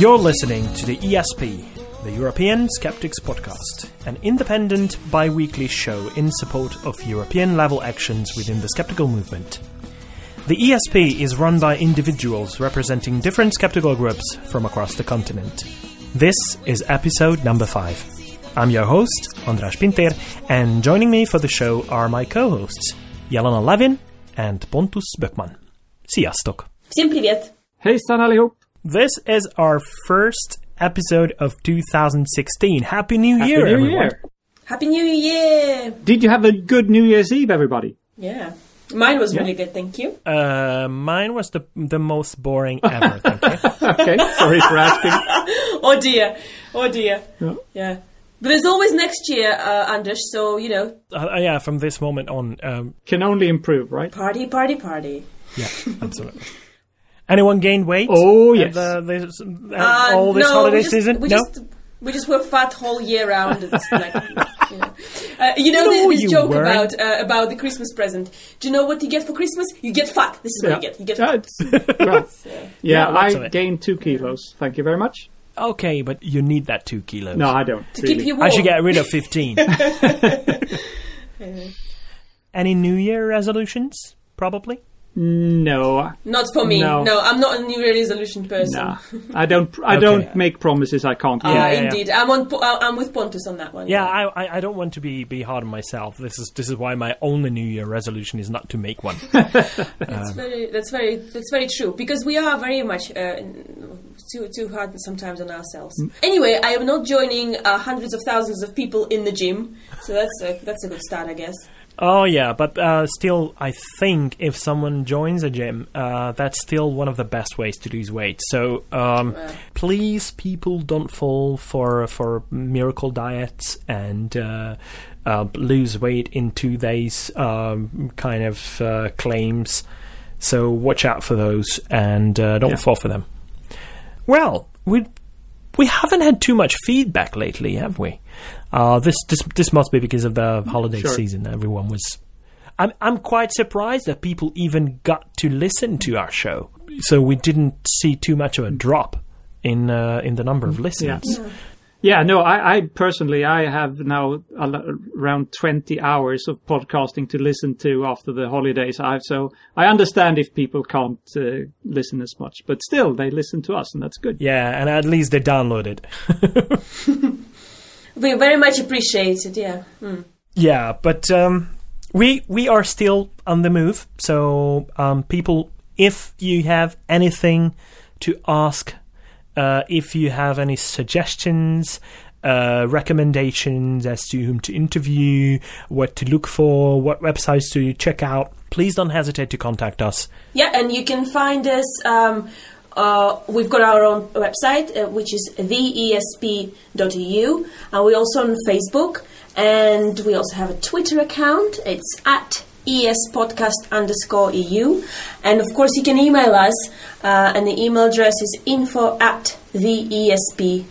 You're listening to the ESP, the European Skeptics Podcast, an independent bi weekly show in support of European level actions within the skeptical movement. The ESP is run by individuals representing different skeptical groups from across the continent. This is episode number five. I'm your host, András Pinter, and joining me for the show are my co-hosts, Jelena Levin and Pontus Böckman. Sziasztok! Всем привет! Hejsan allihop! This is our first episode of 2016. Happy New Happy Year, New everyone. Year! Happy New Year! Did you have a good New Year's Eve, everybody? Yeah. Mine was Yeah. really good, thank you. Uh, mine was the the most boring ever. thank you. Okay, sorry for asking. Oh dear. Oh dear. Yeah. Yeah. But there's always next year, uh, Anders, so, you know, Uh, yeah, from this moment on, um, Can only improve, right? party, party, party. yeah, absolutely. Anyone gained weight? Oh, yes. the- this, uh, Uh, all this no, holiday we just, season? We no. just, we just were fat whole year round. It's like, you know, uh, you know No, this, this you joke weren't. about uh, about the Christmas present. Do you know what you get for Christmas? You get fat. This is what you get. You get fat. it's- well, Yeah, yeah, I gained two kilos. Thank you very much. Okay, but you need that two kilos. No, I don't. To really. keep you warm. I should get rid of 15. Any New Year resolutions? Probably. No, Not for me. No. No. I'm not a New Year resolution person. nah. I don't. I Okay. don't make promises I can't keep. Uh, Yeah, yeah, yeah. indeed, I'm on. Uh, I'm with Pontus on that one. Yeah, I, I, I don't want to be, be hard on myself. This is this is why my only New Year resolution is not to make one. That's very. That's very. That's very true. Because we are very much uh, too too hard sometimes on ourselves. Anyway, I am not joining uh, hundreds of thousands of people in the gym, so that's a that's a good start, I guess. Oh yeah, but uh, still, I think if someone joins a gym, uh, that's still one of the best ways to lose weight. So um, Right. please, people, don't fall for for miracle diets and uh, uh, lose weight in two days um, kind of uh, claims. So watch out for those and uh, don't Yeah. fall for them. Well, we we haven't had too much feedback lately, have we? Uh, this this this must be because of the holiday Sure. season. Everyone was. I'm I'm quite surprised that people even got to listen to our show. So we didn't see too much of a drop in uh, in the number of listens. Yeah, no, I, I personally, I have now a around 20 hours of podcasting to listen to after the holidays. I've, so I understand if people can't uh, listen as much, but still they listen to us and that's good. Yeah, and at least they downloaded. We very much appreciate it. Yeah. Mm. Yeah, but um, we we are still on the move. So um, people, if you have anything to ask, uh, if you have any suggestions, uh, recommendations as to whom to interview, what to look for, what websites to check out, please don't hesitate to contact us. Yeah, and you can find us. Um, uh, we've got our own website, uh, which is theesp.eu, and we're also on Facebook, and we also have a Twitter account. It's at espodcast underscore eu, and of course you can email us, uh, and the email address is info at theesp.eu.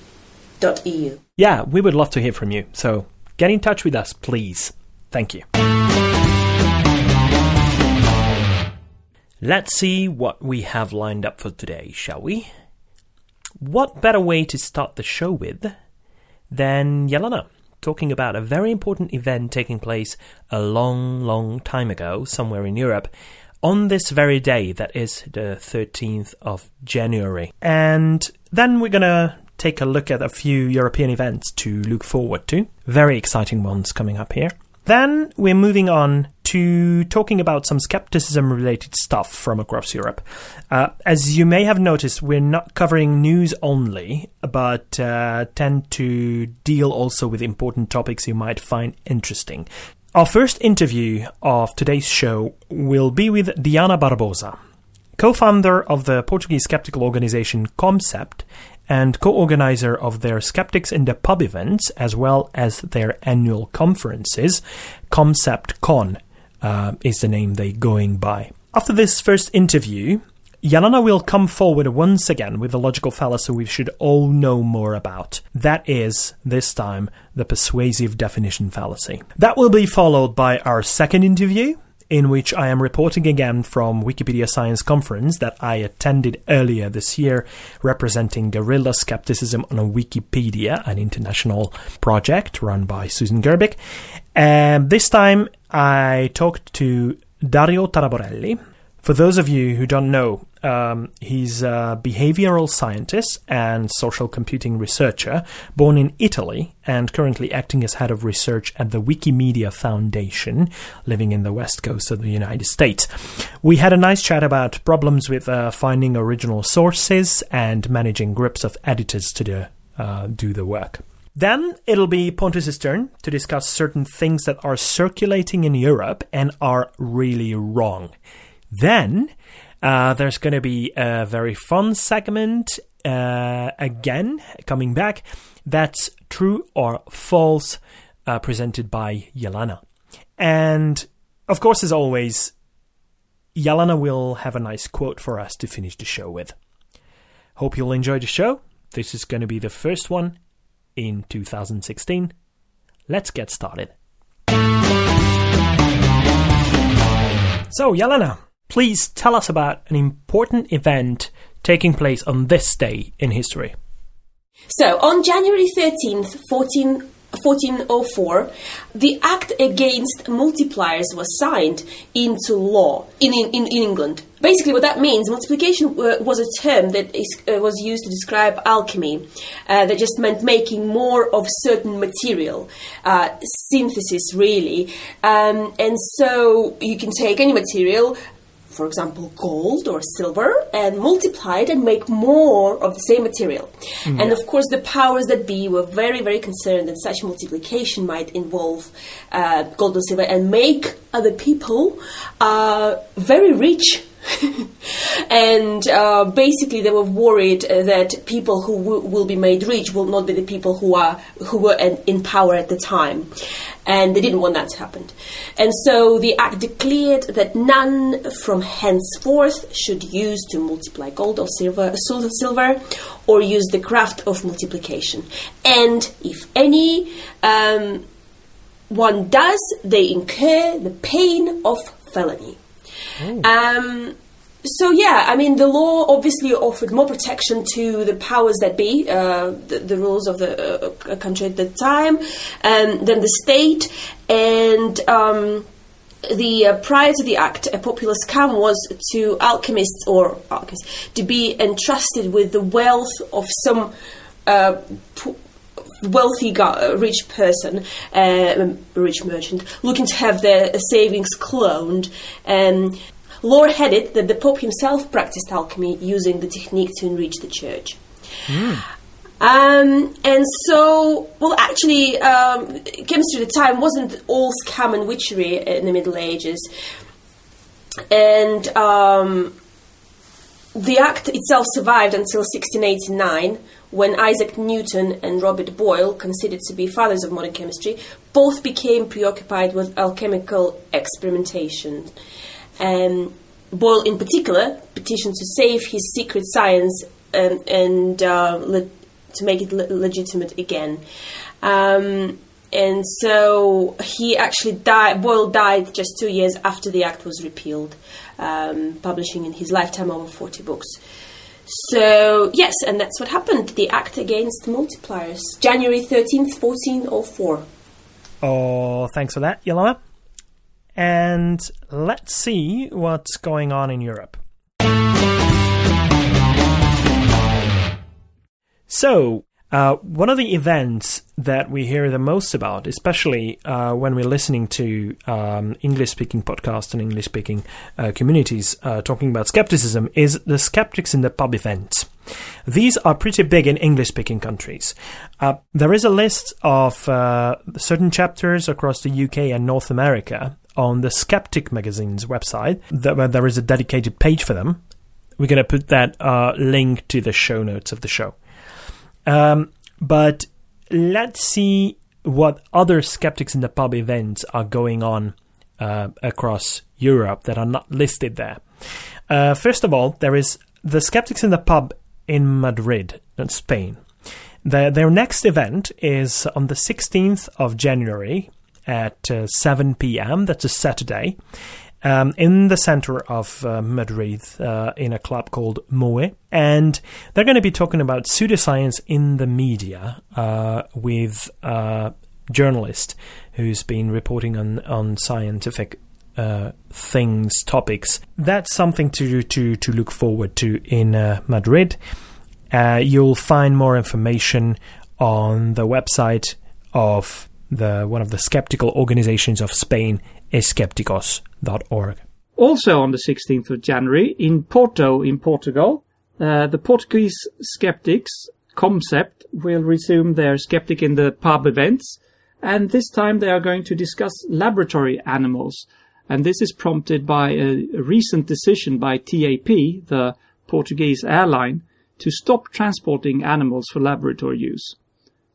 Yeah, we would love to hear from you. So get in touch with us, please. Thank you. Let's see what we have lined up for today, shall we? What better way to start the show with than Yelena talking about a very important event taking place a long, long time ago, somewhere in Europe, on this very day, that is the 13th of January. And then we're gonna take a look at a few European events to look forward to. Very exciting ones coming up here. Then we're moving on to talking about some skepticism related stuff from across Europe. Uh, as you may have noticed, we're not covering news only, but uh, tend to deal also with important topics you might find interesting. Our first interview of today's show will be with Diana Barbosa, co founder of the Portuguese skeptical organization ComCept and co organizer of their Skeptics in the Pub events, as well as their annual conferences. ComCeptCon uh, is the name they're going by. After this first interview, Yelena will come forward once again with the logical fallacy we should all know more about. That is, this time, the persuasive definition fallacy. That will be followed by our second interview, in which I am reporting again from Wikipedia Science Conference that I attended earlier this year, representing Guerrilla Skepticism on Wikipedia, an international project run by Susan Gerbic. And this time I talked to Dario Taraborelli. For those of you who don't know, um, he's a behavioral scientist and social computing researcher born in Italy and currently acting as head of research at the Wikimedia Foundation, living in the west coast of the United States. We had a nice chat about problems with uh, finding original sources and managing groups of editors to do, uh, do the work. Then it'll be Pontus's turn to discuss certain things that are circulating in Europe and are really wrong. Then uh, there's going to be a very fun segment uh, again coming back. That's true or false, uh, presented by Yelena. And of course, as always, Yelena will have a nice quote for us to finish the show with. Hope you'll enjoy the show. This is going to be the first one in 2016. Let's get started. So, Yelena, please tell us about an important event taking place on this day in history. So, on January 13th, 14, 1404, the Act Against Multipliers was signed into law in, in, in England. Basically, what that means, multiplication was a term that is, uh, was used to describe alchemy, uh, that just meant making more of certain material, uh, synthesis really. Um, and so you can take any material, for example, gold or silver, and multiply it and make more of the same material. Mm. And of course, the powers that be were very, very concerned that such multiplication might involve uh, gold and silver and make other people uh, very rich and uh, basically, they were worried that people who w- will be made rich will not be the people who are who were in power at the time, and they didn't want that to happen. And so the act declared that none from henceforth should use to multiply gold or silver, silver, or use the craft of multiplication. And if any um, one does, they incur the pain of felony. Oh. Um, so yeah, I mean, the law obviously offered more protection to the powers that be, uh, the, the, rules of the uh, country at the time, um, than the state, and um, the uh, prior to the act, a popular scam was to alchemists or alchemists to be entrusted with the wealth of some. Uh, wealthy guy, rich person, uh, rich merchant, looking to have their savings cloned. Um, Lore had it that the Pope himself practiced alchemy using the technique to enrich the church. Mm. Um, and so, well, actually, um, chemistry at the time wasn't all scam and witchery in the Middle Ages. And um, the act itself survived until 1689, when Isaac Newton and Robert Boyle, considered to be fathers of modern chemistry, both became preoccupied with alchemical experimentation. Um, Boyle, in particular, petitioned to save his secret science um, and uh, le- to make it le- legitimate again. Um, and so he actually died. Boyle died just two years after the act was repealed, um, publishing in his lifetime over 40 books. So, yes, and that's what happened. The Act Against Multipliers, January 13th, 1404. Oh, thanks for that, Yelena and let's see what's going on in Europe. So, uh, one of the events that we hear the most about, especially uh, when we're listening to um, English speaking podcasts and English speaking uh, communities uh, talking about skepticism, is the Skeptics in the Pub events. These are pretty big in English speaking countries. Uh, there is a list of uh, certain chapters across the UK and North America on the Skeptic magazine's website, that, where there is a dedicated page for them. We're going to put that link to the show notes of the show. Um, but let's see what other Skeptics in the Pub events are going on uh, across Europe that are not listed there. Uh, first of all, there is the Skeptics in the Pub in Madrid, in Spain. The, their next event is on the 16th of January at uh, 7 p.m. That's a Saturday. Um, in the center of uh, Madrid uh, in a club called Moe. And they're going to be talking about pseudoscience in the media uh, with a journalist who's been reporting on, on scientific uh, things, topics. That's something to to to look forward to in uh, Madrid. Uh, you'll find more information on the website of the one of the skeptical organizations of Spain, skepticos.org. Also on the 16th of January in Porto, in Portugal, uh, the Portuguese skeptics ComCept will resume their Skeptic in the Pub events, and this time they are going to discuss laboratory animals. And this is prompted by a recent decision by TAP, the Portuguese airline, to stop transporting animals for laboratory use.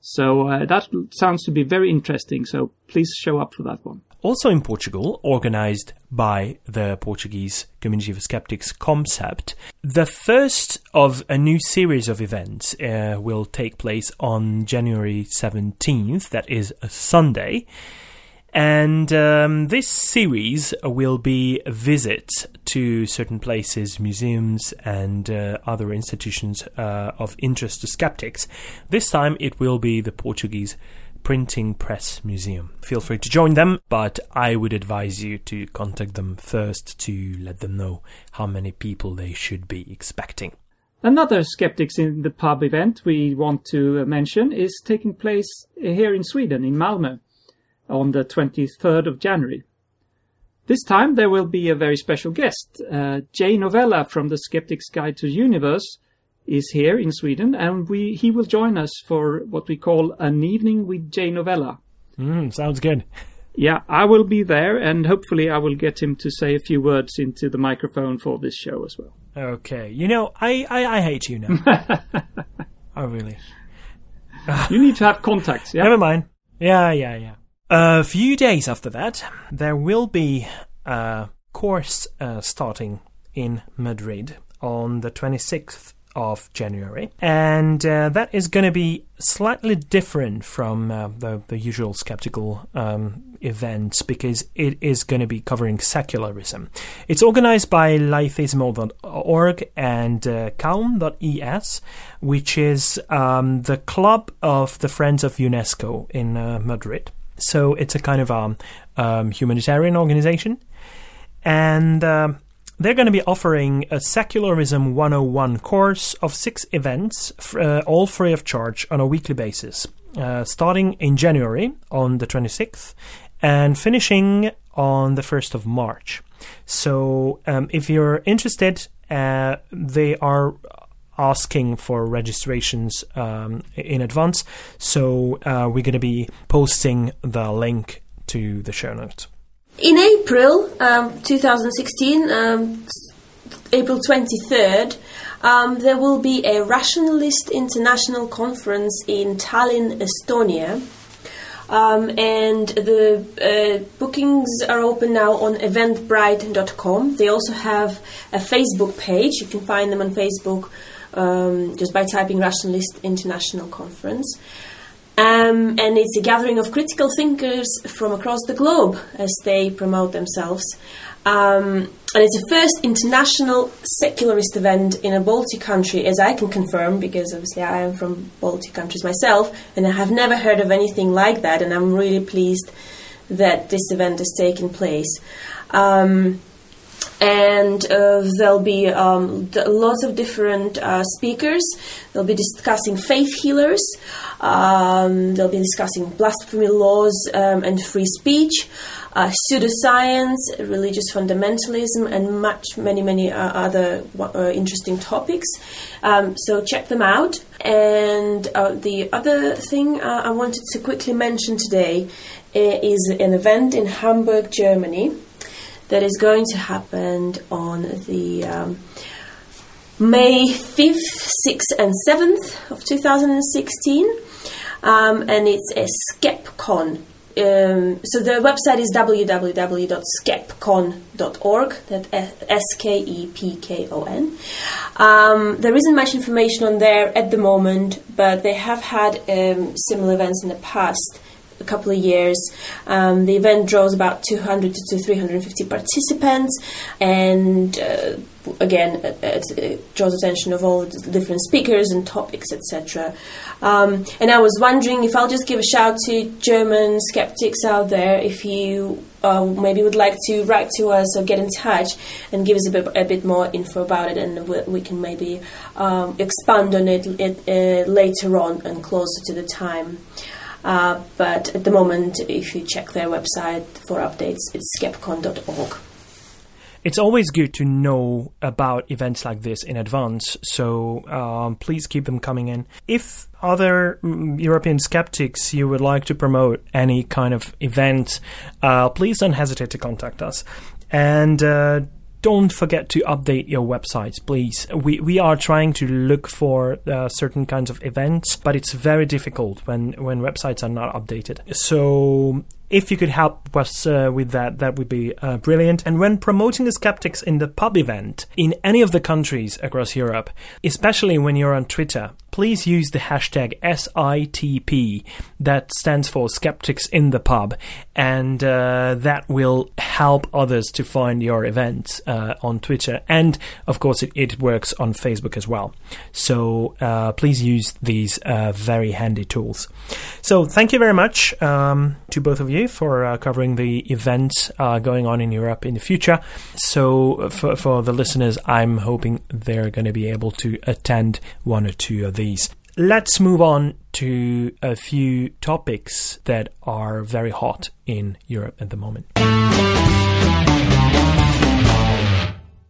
So uh, that sounds to be very interesting. So please show up for that one. Also in Portugal, organized by the Portuguese Community of Skeptics ComCept, the first of a new series of events uh, will take place on January 17th, that is a Sunday. And um, this series will be a visit to certain places, museums, and uh, other institutions uh, of interest to skeptics. This time it will be the Portuguese Printing Press Museum. Feel free to join them, but I would advise you to contact them first to let them know how many people they should be expecting. Another Skeptics in the Pub event we want to mention is taking place here in Sweden, in Malmö on the 23rd of January. This time there will be a very special guest. Uh, Jay Novella from the Skeptic's Guide to the Universe is here in Sweden, and we he will join us for what we call an evening with Jay Novella. Mm, sounds good. Yeah, I will be there, and hopefully I will get him to say a few words into the microphone for this show as well. Okay, you know I I, I hate you now. oh really? you need to have contacts. Yeah. Never mind. Yeah, yeah, yeah. A few days after that, there will be a course uh, starting in Madrid on the 26th of January, and uh, that is going to be slightly different from uh, the, the usual skeptical um, events because it is going to be covering secularism. It's organized by laicismo.org and uh, calm.es, which is um, the club of the Friends of UNESCO in uh, Madrid. So it's a kind of um, um, humanitarian organization. And uh, they're going to be offering a Secularism 101 course of six events, uh, all free of charge on a weekly basis, uh, starting in January on the 26th and finishing on the 1st of March. So um, if you're interested, uh, they are asking for registrations um, in advance. So uh, we're going to be posting the link to the show notes. In April um, 2016, um, April 23rd, um, there will be a Rationalist International Conference in Tallinn, Estonia. Um, and the uh, bookings are open now on eventbrite.com. They also have a Facebook page. You can find them on Facebook um, just by typing Rationalist International Conference. Um, and it's a gathering of critical thinkers from across the globe as they promote themselves. Um, and it's the first international secularist event in a Baltic country, as I can confirm, because obviously I am from Baltic countries myself, and I have never heard of anything like that, and I'm really pleased that this event has taken place. Um, and uh, there'll be um, lots of different uh, speakers. They'll be discussing faith healers. Um, they'll be discussing blasphemy laws um, and free speech, uh, pseudoscience, religious fundamentalism, and much, many, many uh, other uh, interesting topics. Um, so check them out. And uh, the other thing I wanted to quickly mention today is an event in Hamburg, Germany that is going to happen on the um, May 5th, 6th, and 7th of 2016. Um, and it's a SkepKon. Um, so the website is www.skepkon.org, that S-K-E-P-K-O-N. Um, there isn't much information on there at the moment, but they have had um, similar events in the past a couple of years. Um, the event draws about 200 to 350 participants, and uh, again, it, it, draws attention of all the different speakers and topics, etc. Um, and I was wondering if I'll just give a shout to German skeptics out there if you uh, maybe would like to write to us or get in touch and give us a bit, a bit more info about it, and we, we can maybe um, expand on it, it uh, later on and closer to the time. Uh, but at the moment, if you check their website for updates, it's skepkon.org. It's always good to know about events like this in advance, so um, please keep them coming in. If other mm, European skeptics you would like to promote any kind of event, uh, please don't hesitate to contact us. And uh, don't forget to update your websites, please. We we are trying to look for uh, certain kinds of events, but it's very difficult when when websites are not updated. So if you could help us uh, with that, that would be uh, brilliant. And when promoting the skeptics in the pub event in any of the countries across Europe, especially when you're on Twitter, please use the hashtag SITP, that stands for Skeptics in the Pub, and uh, that will help others to find your event uh, on Twitter. And of course, it, it, works on Facebook as well. So uh, please use these uh, very handy tools. So thank you very much um, to both of you for uh, covering the events uh, going on in Europe in the future. So for, for the listeners, I'm hoping they're going to be able to attend one or two of these. Let's move on to a few topics that are very hot in Europe at the moment.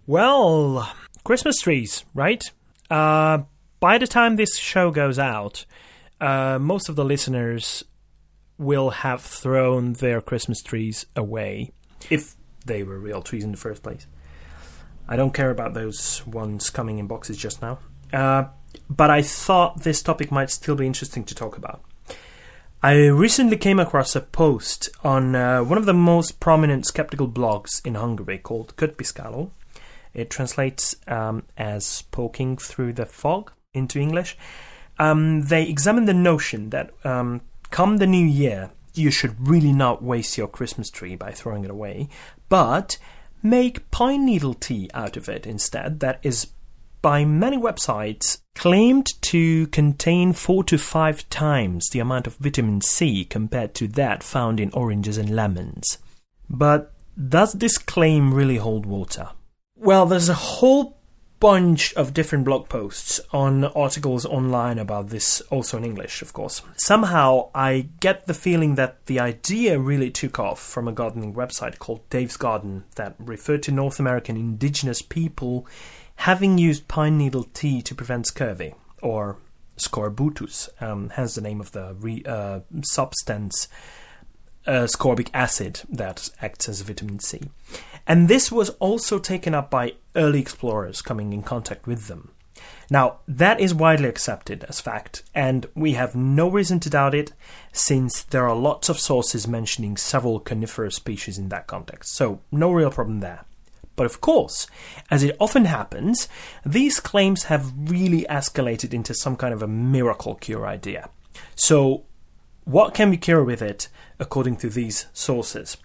Well, Christmas trees, right? Uh, by the time this show goes out, uh, most of the listeners will have thrown their Christmas trees away if they were real trees in the first place. I don't care about those ones coming in boxes just now. Uh, but I thought this topic might still be interesting to talk about. I recently came across a post on uh, one of the most prominent skeptical blogs in Hungary called Ködpiszkáló. It translates um, as poking through the fog into English. Um, they examine the notion that um, come the new year, you should really not waste your Christmas tree by throwing it away, but make pine needle tea out of it instead, that is by many websites claimed to contain four to five times the amount of vitamin C compared to that found in oranges and lemons. But does this claim really hold water? Well, there's a whole bunch of different blog posts on articles online about this, also in English, of course. Somehow, I get the feeling that the idea really took off from a gardening website called Dave's Garden that referred to North American indigenous people having used pine needle tea to prevent scurvy, or scorbutus, um, hence the name of the re, uh, substance, uh, scorbic acid that acts as vitamin C. And this was also taken up by early explorers coming in contact with them. Now, that is widely accepted as fact, and we have no reason to doubt it, since there are lots of sources mentioning several coniferous species in that context, so no real problem there. But of course, as it often happens, these claims have really escalated into some kind of a miracle cure idea. So, what can we cure with it according to these sources?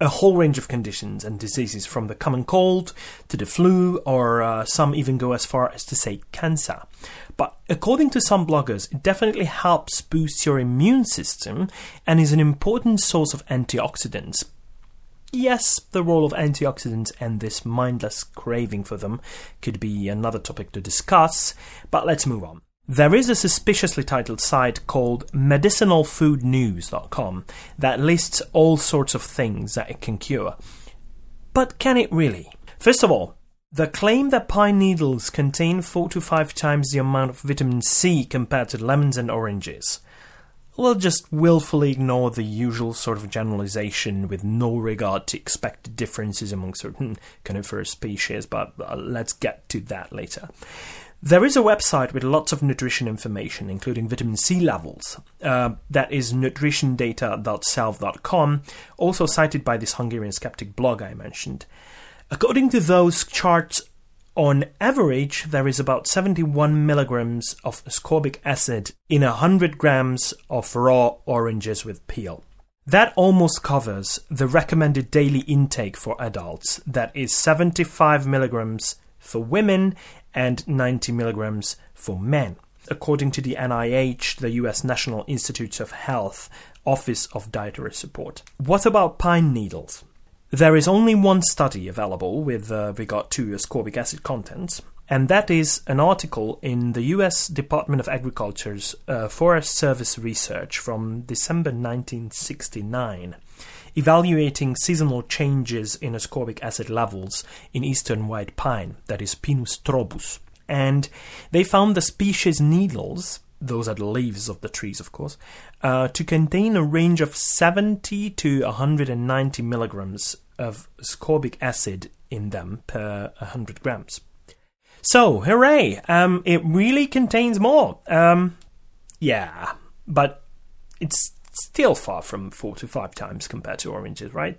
A whole range of conditions and diseases, from the common cold to the flu, or uh, some even go as far as to say cancer. But according to some bloggers, it definitely helps boost your immune system and is an important source of antioxidants, Yes, the role of antioxidants and this mindless craving for them could be another topic to discuss, but let's move on. There is a suspiciously titled site called medicinalfoodnews.com that lists all sorts of things that it can cure. But can it really? First of all, the claim that pine needles contain 4 to 5 times the amount of vitamin C compared to lemons and oranges we'll just willfully ignore the usual sort of generalization with no regard to expected differences among certain coniferous species, but uh, let's get to that later. There is a website with lots of nutrition information, including vitamin C levels. Uh, that is nutritiondata.self.com, also cited by this Hungarian skeptic blog I mentioned. According to those charts, On average, there is about 71 milligrams of ascorbic acid in 100 grams of raw oranges with peel. That almost covers the recommended daily intake for adults, that is 75 milligrams for women and 90 milligrams for men, according to the NIH, the US National Institutes of Health Office of Dietary Support. What about pine needles? There is only one study available with uh, regard to ascorbic acid contents, and that is an article in the US Department of Agriculture's uh, Forest Service research from December 1969, evaluating seasonal changes in ascorbic acid levels in eastern white pine, that is Pinus strobus. And they found the species needles, those are the leaves of the trees, of course, uh, to contain a range of 70 to 190 milligrams of ascorbic acid in them per 100 grams. So, hooray! Um, it really contains more. Um, yeah, but it's still far from four to five times compared to oranges, right?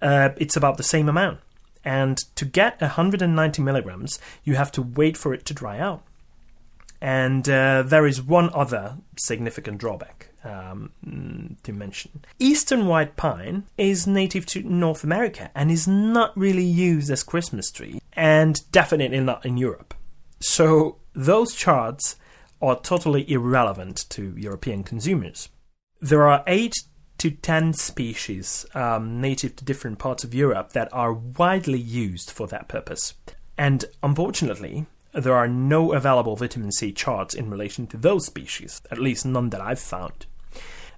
Uh, it's about the same amount. And to get 190 milligrams, you have to wait for it to dry out. And uh, there is one other significant drawback um, to mention. Eastern white pine is native to North America and is not really used as Christmas tree, and definitely not in Europe. So those charts are totally irrelevant to European consumers. There are eight to 10 species um, native to different parts of Europe that are widely used for that purpose. And unfortunately, there are no available vitamin C charts in relation to those species, at least none that I've found.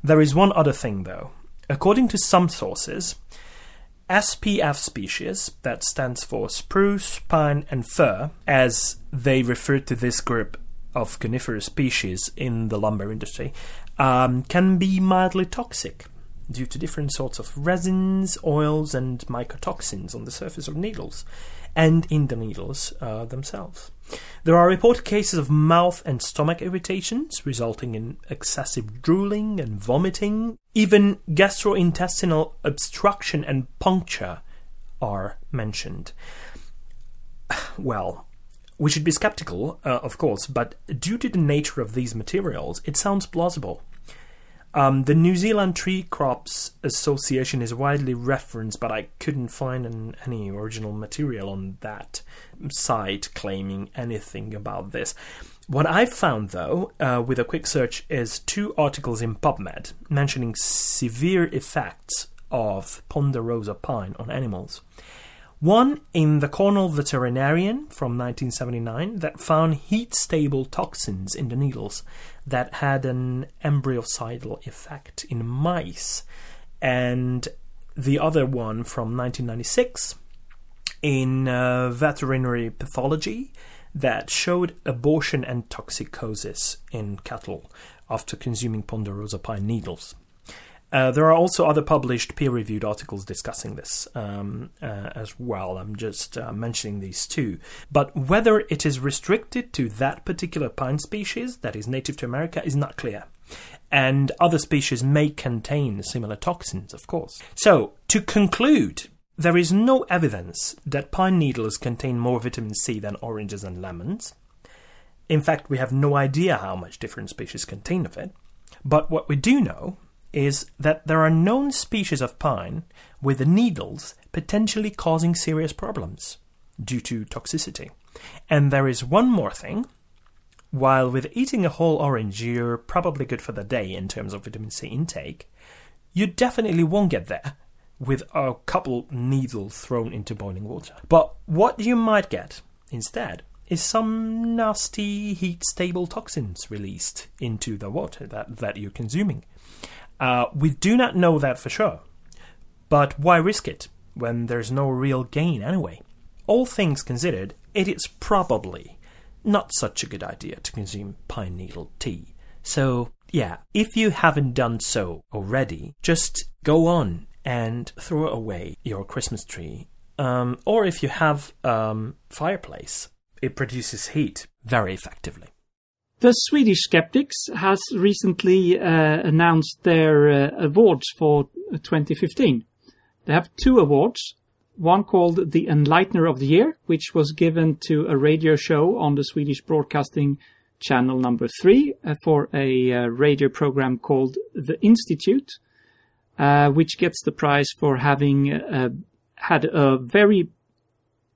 There is one other thing though. According to some sources, SPF species, that stands for spruce, pine, and fir, as they refer to this group of coniferous species in the lumber industry, um, can be mildly toxic due to different sorts of resins, oils, and mycotoxins on the surface of needles and in the needles uh, themselves. There are reported cases of mouth and stomach irritations resulting in excessive drooling and vomiting. Even gastrointestinal obstruction and puncture are mentioned. Well, we should be skeptical, uh, of course, but due to the nature of these materials, it sounds plausible. Um, the New Zealand Tree Crops Association is widely referenced, but I couldn't find an, any original material on that site claiming anything about this. What I found, though, uh, with a quick search, is two articles in PubMed mentioning severe effects of ponderosa pine on animals. One in the Cornell Veterinarian from 1979 that found heat stable toxins in the needles that had an embryocidal effect in mice. And the other one from 1996 in uh, veterinary pathology that showed abortion and toxicosis in cattle after consuming ponderosa pine needles. Uh, there are also other published peer reviewed articles discussing this um, uh, as well. I'm just uh, mentioning these two. But whether it is restricted to that particular pine species that is native to America is not clear. And other species may contain similar toxins, of course. So, to conclude, there is no evidence that pine needles contain more vitamin C than oranges and lemons. In fact, we have no idea how much different species contain of it. But what we do know is that there are known species of pine with the needles potentially causing serious problems due to toxicity. And there is one more thing. While with eating a whole orange you're probably good for the day in terms of vitamin C intake, you definitely won't get there with a couple needles thrown into boiling water. But what you might get instead is some nasty heat stable toxins released into the water that, that you're consuming. Uh, we do not know that for sure. But why risk it when there's no real gain anyway? All things considered, it is probably not such a good idea to consume pine needle tea. So, yeah, if you haven't done so already, just go on and throw away your Christmas tree. Um, or if you have um, fireplace, it produces heat very effectively. The Swedish Skeptics has recently uh, announced their uh, awards for 2015. They have two awards. one called The Enlightener of the Year, which was given to a radio show on the Swedish Broadcasting Channel number three uh, for a uh, radio program called The Institute, uh, which gets the prize for having uh, had a very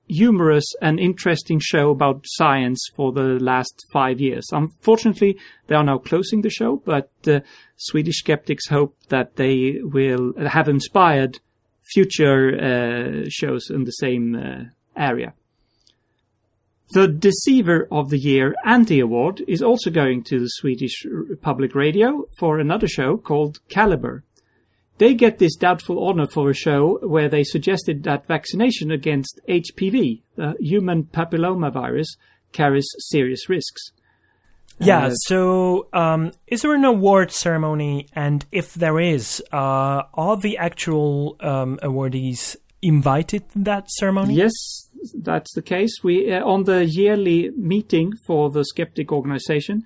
humorous and interesting show about science for the last five years. Unfortunately, they are now closing the show, but uh, Swedish skeptics hope that they will have inspired future uh, shows in the same uh, area. The Deceiver of the Year Anti Award is also going to the Swedish Public Radio for another show called Kaliber. They get this doubtful honor for a show where they suggested that vaccination against HPV, the human papillomavirus, carries serious risks. Yeah, Uh, so um, is there an award ceremony? And if there is, uh, are the actual um, awardees invited to that ceremony? Yes, that's the case. We uh, on the yearly meeting for the Skeptic organization,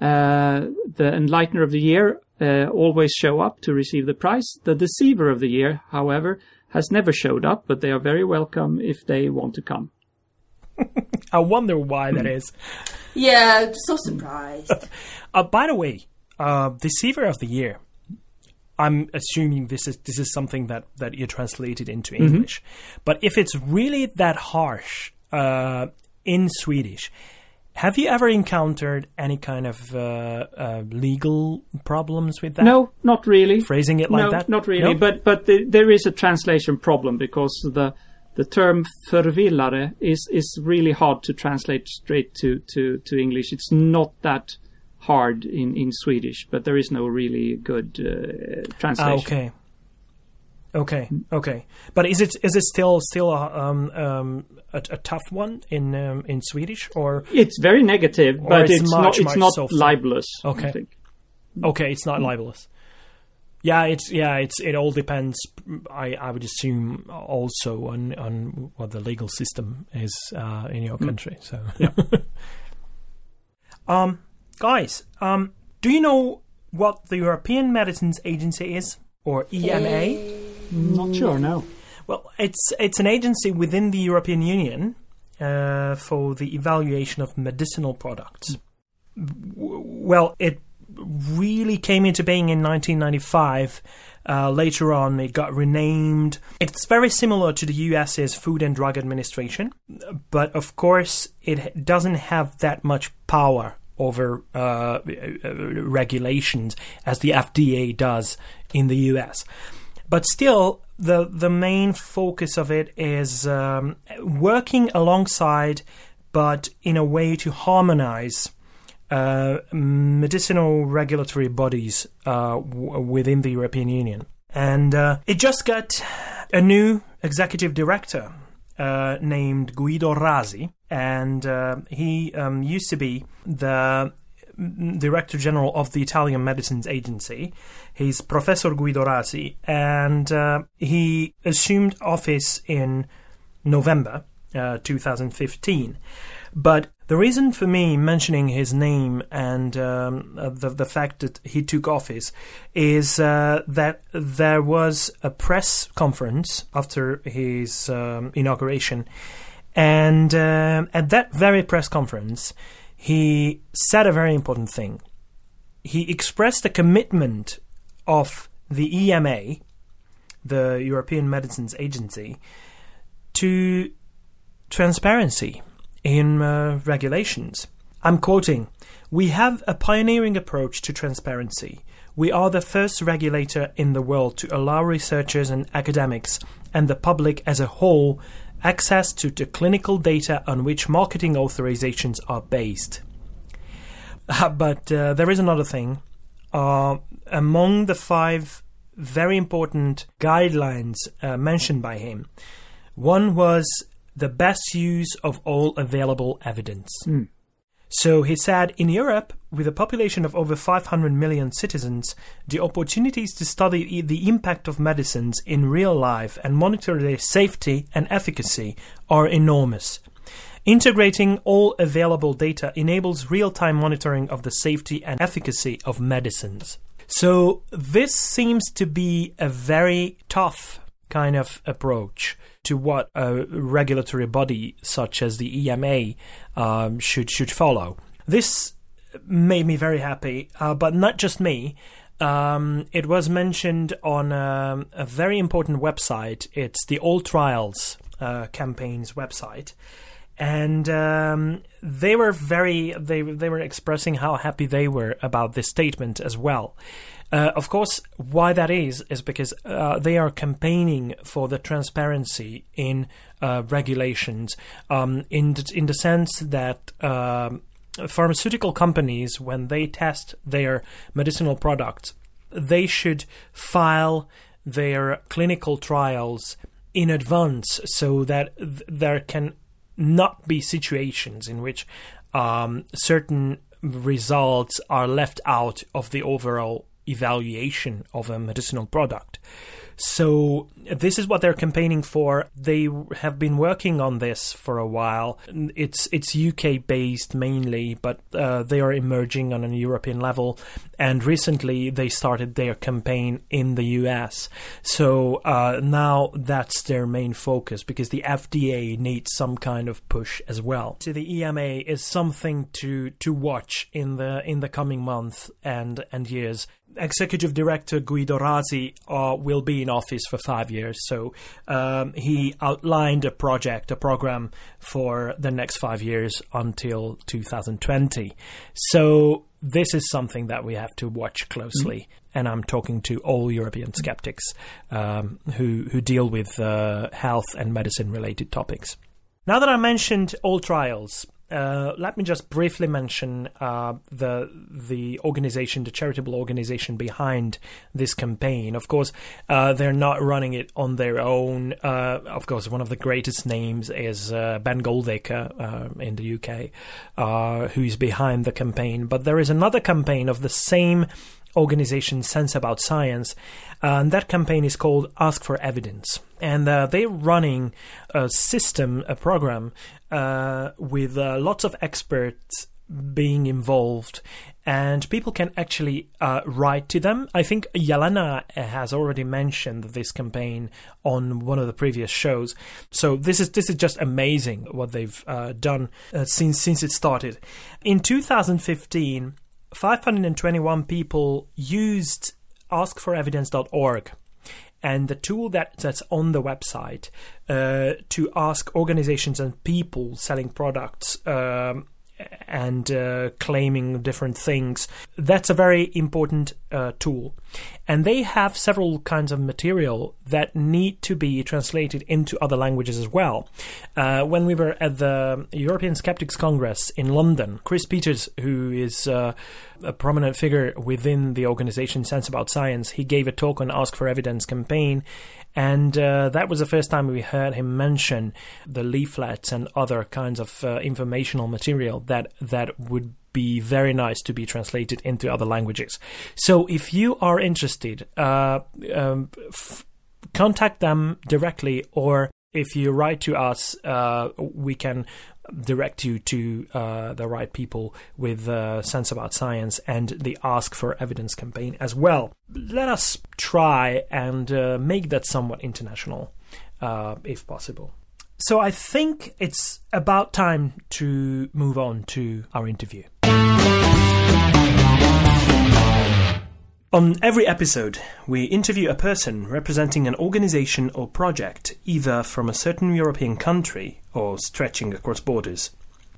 uh, the Enlightener of the Year uh, always show up to receive the prize. The Deceiver of the Year, however, has never showed up, but they are very welcome if they want to come. I wonder why that is. Yeah, so surprised. Uh, by the way, uh, Deceiver of the Year. I'm assuming this is this is something that, that you translated into English, but if it's really that harsh uh, in Swedish, have you ever encountered any kind of uh, uh, legal problems with that? No, not really. phrasing it like no, that. not really. No? But but the, there is a translation problem because the the term förvillare is is really hard to translate straight to to to English. It's not that hard in in Swedish, but there is no really good uh, Ah, translation. okay. Okay, okay, but is it is it still still a um, um, a, a tough one in um, in Swedish or It's very negative, but it's it's, much, not it's not softer. libelous. I Okay. think. Okay, it's not libelous. Yeah, it's yeah, it's it all depends. I I would assume also on on what the legal system is uh, in your country. So, um, guys, um, do you know what the European Medicines Agency is or EMA? Not sure. No. Well, it's it's an agency within the European Union uh, for the evaluation of medicinal products. W- well, it really came into being in 1995. Uh, later on, it got renamed. It's very similar to the US's Food and Drug Administration, but of course, it doesn't have that much power over uh, uh, regulations as the FDA does in the US but still the the main focus of it is um, working alongside but in a way to harmonize uh, medicinal regulatory bodies uh, w- within the European Union. And uh, it just got a new executive director uh, named Guido Rasi, and uh, he um, used to be the Director General of the Italian Medicines Agency. He's Professor Guido Rasi, and uh, he assumed office in November uh, 2015. But the reason for me mentioning his name and um, uh, the the fact that he took office is uh, that there was a press conference after his um, inauguration, and um at that very press conference, he said a very important thing. He expressed a commitment of the EMA, the European Medicines Agency, to transparency in uh, regulations. I'm quoting We have a pioneering approach to transparency. We are the first regulator in the world to allow researchers and academics and the public as a whole access to the clinical data on which marketing authorizations are based. Uh, but uh, there is another thing. Uh, among the five very important guidelines uh, mentioned by him, one was the best use of all available evidence. So he said in Europe, with a population of over 500 million citizens, the opportunities to study the impact of medicines in real life and monitor their safety and efficacy are enormous. Integrating all available data enables real time monitoring of the safety and efficacy of medicines. So, this seems to be a very tough kind of approach to what a regulatory body such as the EMA um, should should follow. This made me very happy, uh, but not just me. Um, it was mentioned on um, a very important website. It's the AllTrials uh, campaign's website, and um, they were very they they were expressing how happy they were about this statement as well. Uh, of course, why that is is because uh, they are campaigning for the transparency in uh, regulations, um, in the, in the sense that. Um, pharmaceutical companies, when they test their medicinal products, they should file their clinical trials in advance so that th- there can not be situations in which um, certain results are left out of the overall evaluation of a medicinal product. So this is what they're campaigning for. They have been working on this for a while. It's it's UK based mainly, but uh, they are emerging on a European level. And recently they started their campaign in the US. So uh, now that's their main focus because the FDA needs some kind of push as well. So the EMA is something to to watch in the in the coming months and and years executive director Guido Rasi uh, will be in office for five years. So um, he outlined a project, a program for the next five years until 2020. So this is something that we have to watch closely. Mm-hmm. And I'm talking to all European skeptics um, who who deal with uh, health and medicine related topics. Now that I mentioned AllTrials, uh, let me just briefly mention uh, the the organization, the charitable organization behind this campaign. Of course, uh, they're not running it on their own. Uh, of course, one of the greatest names is uh, Ben Goldacre uh, in the UK, who is behind the campaign. But there is another campaign of the same organization Sense About Science. And that campaign is called Ask for Evidence. And they're running a system, a program uh, with uh, lots of experts being involved and people can actually uh, write to them. I think Yelena has already mentioned this campaign on one of the previous shows. So this is this is just amazing what they've uh, done uh, since since it started. In 2015, 521 people used askforevidence.org and the tool that, that's on the website uh, to ask organizations and people selling products um, and uh, claiming different things. That's a very important uh, tool. And they have several kinds of material that need to be translated into other languages as well. Uh, when we were at the European Skeptics Congress in London, Chris Peters, who is uh, a prominent figure within the organization Sense About Science, he gave a talk on Ask for Evidence campaign and uh, that was the first time we heard him mention the leaflets and other kinds of uh, informational material that that would be very nice to be translated into other languages. So if you are interested, uh, um, f- contact them directly or if you write to us, uh, we can direct you to uh, the right people with uh, sense about science and the ask for evidence campaign as well. Let us try and uh, make that somewhat international, uh, if possible. So I think it's about time to move on to our interview. On every episode, we interview a person representing an organization or project, either from a certain European country or stretching across borders.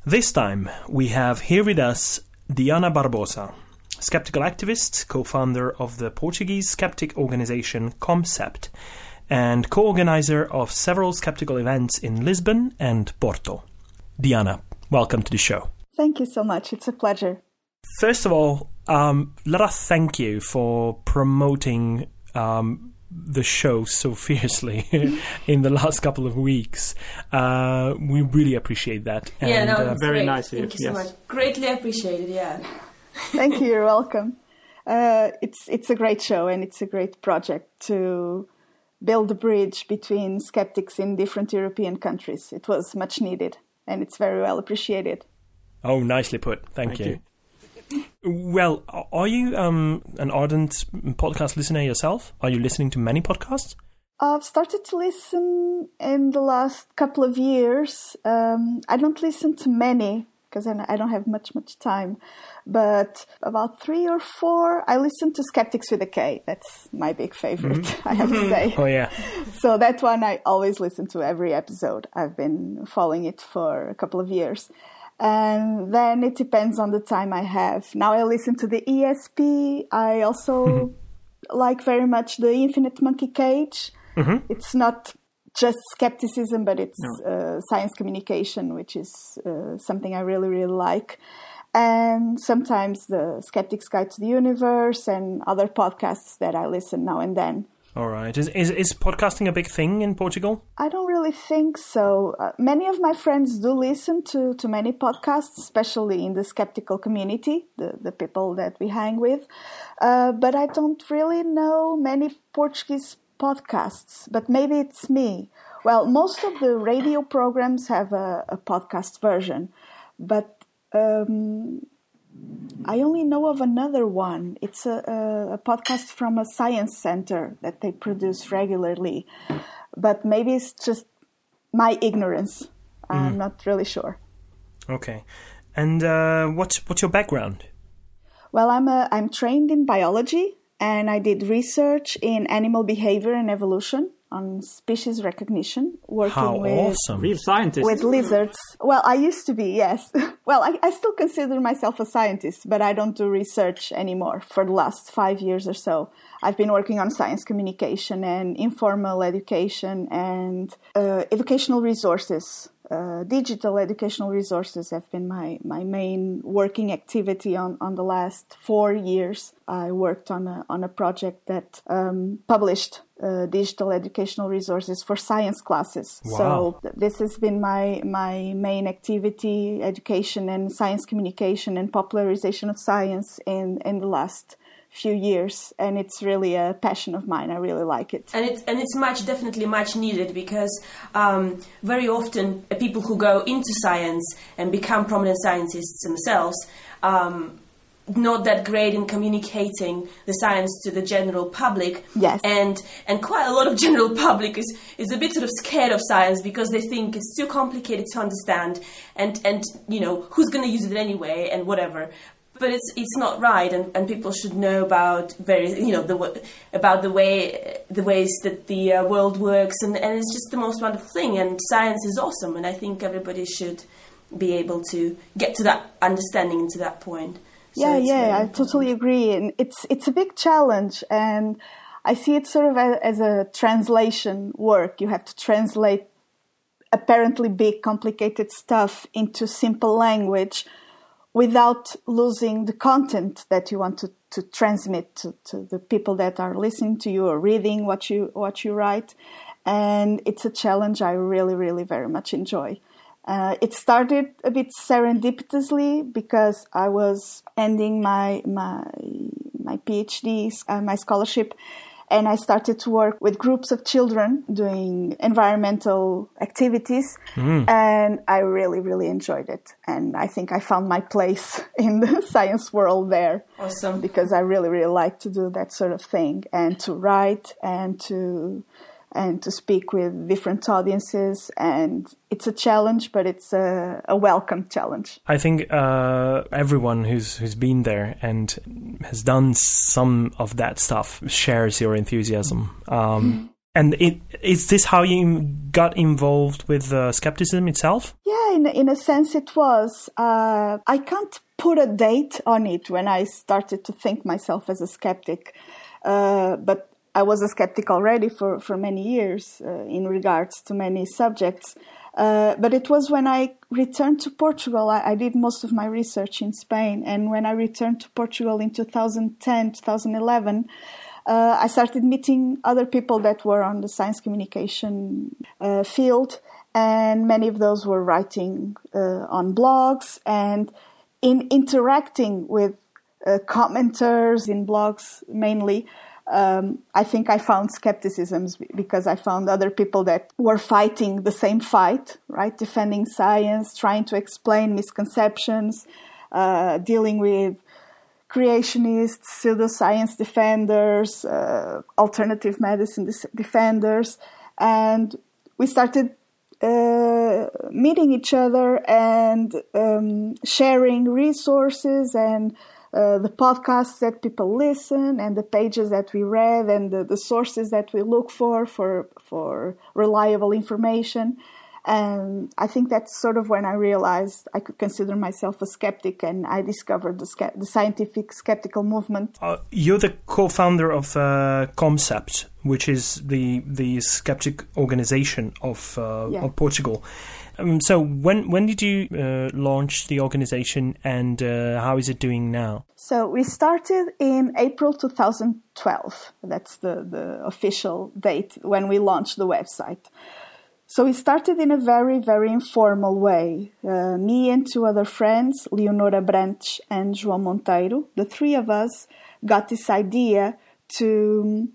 This time, we have here with us Diana Barbosa, skeptical activist, co founder of the Portuguese skeptic organization ComCept, and co organizer of several skeptical events in Lisbon and Porto. Diana, welcome to the show. Thank you so much. It's a pleasure. First of all, um, let us thank you for promoting um, the show so fiercely in the last couple of weeks. Uh, we really appreciate that. Yeah, and, no, uh, very great. nice. Thank you so much. Greatly appreciated. Yeah. Thank you. You're welcome. Uh, it's it's a great show and it's a great project to build a bridge between skeptics in different European countries. It was much needed and it's very well appreciated. Oh, nicely put. Thank, Thank you. you. Well, are you um, an ardent podcast listener yourself? Are you listening to many podcasts? I've started to listen in the last couple of years. Um, I don't listen to many because I don't have much much time, but about three or four. I listen to Skeptics with a K. That's my big favorite. Mm-hmm. I have to say. Oh yeah. So that one I always listen to every episode. I've been following it for a couple of years. And then it depends on the time I have. Now I listen to the ESP. I also mm-hmm. like very much the Infinite Monkey Cage. Mm-hmm. It's not just skepticism, but it's no. uh, science communication, which is uh, something I really, really like. And sometimes the Skeptic's Guide to the Universe and other podcasts that I listen now and then. All right. Is, is, is podcasting a big thing in Portugal? I don't really think so. Uh, many of my friends do listen to, to many podcasts, especially in the skeptical community, the, the people that we hang with. Uh, but I don't really know many Portuguese podcasts, but maybe it's me. Well, most of the radio programs have a, a podcast version, but um, I only know of another one. It's a, a, a, podcast from a science center that they produce regularly, but maybe it's just my ignorance. Mm. I'm not really sure. Okay, and uh, what's what's your background? Well, I'm a, I'm trained in biology and I did research in animal behavior and evolution on species recognition, working How with awesome. real scientist with lizards. Well, I used to be, yes. well, I, I, still consider myself a scientist, but I don't do research anymore. For the last five years or so, I've been working on science communication and informal education and uh, educational resources uh, digital educational resources have been my, my main working activity on, on the last four years. I worked on a, on a project that um, published uh, digital educational resources for science classes. Wow. So th- this has been my my main activity: education and science communication and popularization of science in in the last few years and it's really a passion of mine i really like it and it's and it's much definitely much needed because um, very often people who go into science and become prominent scientists themselves um, not that great in communicating the science to the general public. Yes. And and quite a lot of general public is, is a bit sort of scared of science because they think it's too complicated to understand and, and you know, who's gonna use it anyway and whatever but it's it's not right, and, and people should know about various you know the about the way the ways that the uh, world works, and, and it's just the most wonderful thing. And science is awesome, and I think everybody should be able to get to that understanding and to that point. So yeah, yeah, I totally agree, and it's it's a big challenge, and I see it sort of as a translation work. You have to translate apparently big, complicated stuff into simple language without losing the content that you want to, to transmit to, to the people that are listening to you or reading what you what you write. And it's a challenge I really, really very much enjoy. Uh, it started a bit serendipitously because I was ending my my my PhD, uh, my scholarship, and I started to work with groups of children doing environmental activities. Mm. And I really, really enjoyed it. And I think I found my place in the science world there. Awesome. Because I really, really like to do that sort of thing and to write and to and to speak with different audiences. And it's a challenge, but it's a, a welcome challenge. I think uh, everyone who's who's been there and has done some of that stuff shares your enthusiasm. Um, and it, is this how you got involved with uh, skepticism itself? Yeah, in, in a sense, it was. Uh, I can't put a date on it when I started to think myself as a skeptic. Uh, but I was a skeptic already for, for many years uh, in regards to many subjects. Uh, but it was when I returned to Portugal, I, I, did most of my research in Spain. And when I returned to Portugal in 2010, 2011, uh, I started meeting other people that were on the science communication uh, field. And many of those were writing uh, on blogs and in interacting with uh, commenters in blogs mainly um, I think I found skepticisms because I found other people that were fighting the same fight, right? Defending science, trying to explain misconceptions, uh, dealing with creationists, pseudoscience defenders, uh, alternative medicine defenders, and we started uh, meeting each other and um, sharing resources and uh, the podcasts that people listen and the pages that we read and the, the sources that we look for for for reliable information and I think that's sort of when I realized I could consider myself a skeptic, and I discovered the, the scientific skeptical movement. Uh, you're the co-founder of uh, ComCept, which is the the skeptic organization of, uh, yeah. of Portugal. Um, so when when did you uh, launch the organization, and uh, how is it doing now? So we started in April 2012. That's the the official date when we launched the website. So we started in a very, very informal way. Uh, me and two other friends, Leonor Abrantes and João Monteiro, the three of us got this idea to,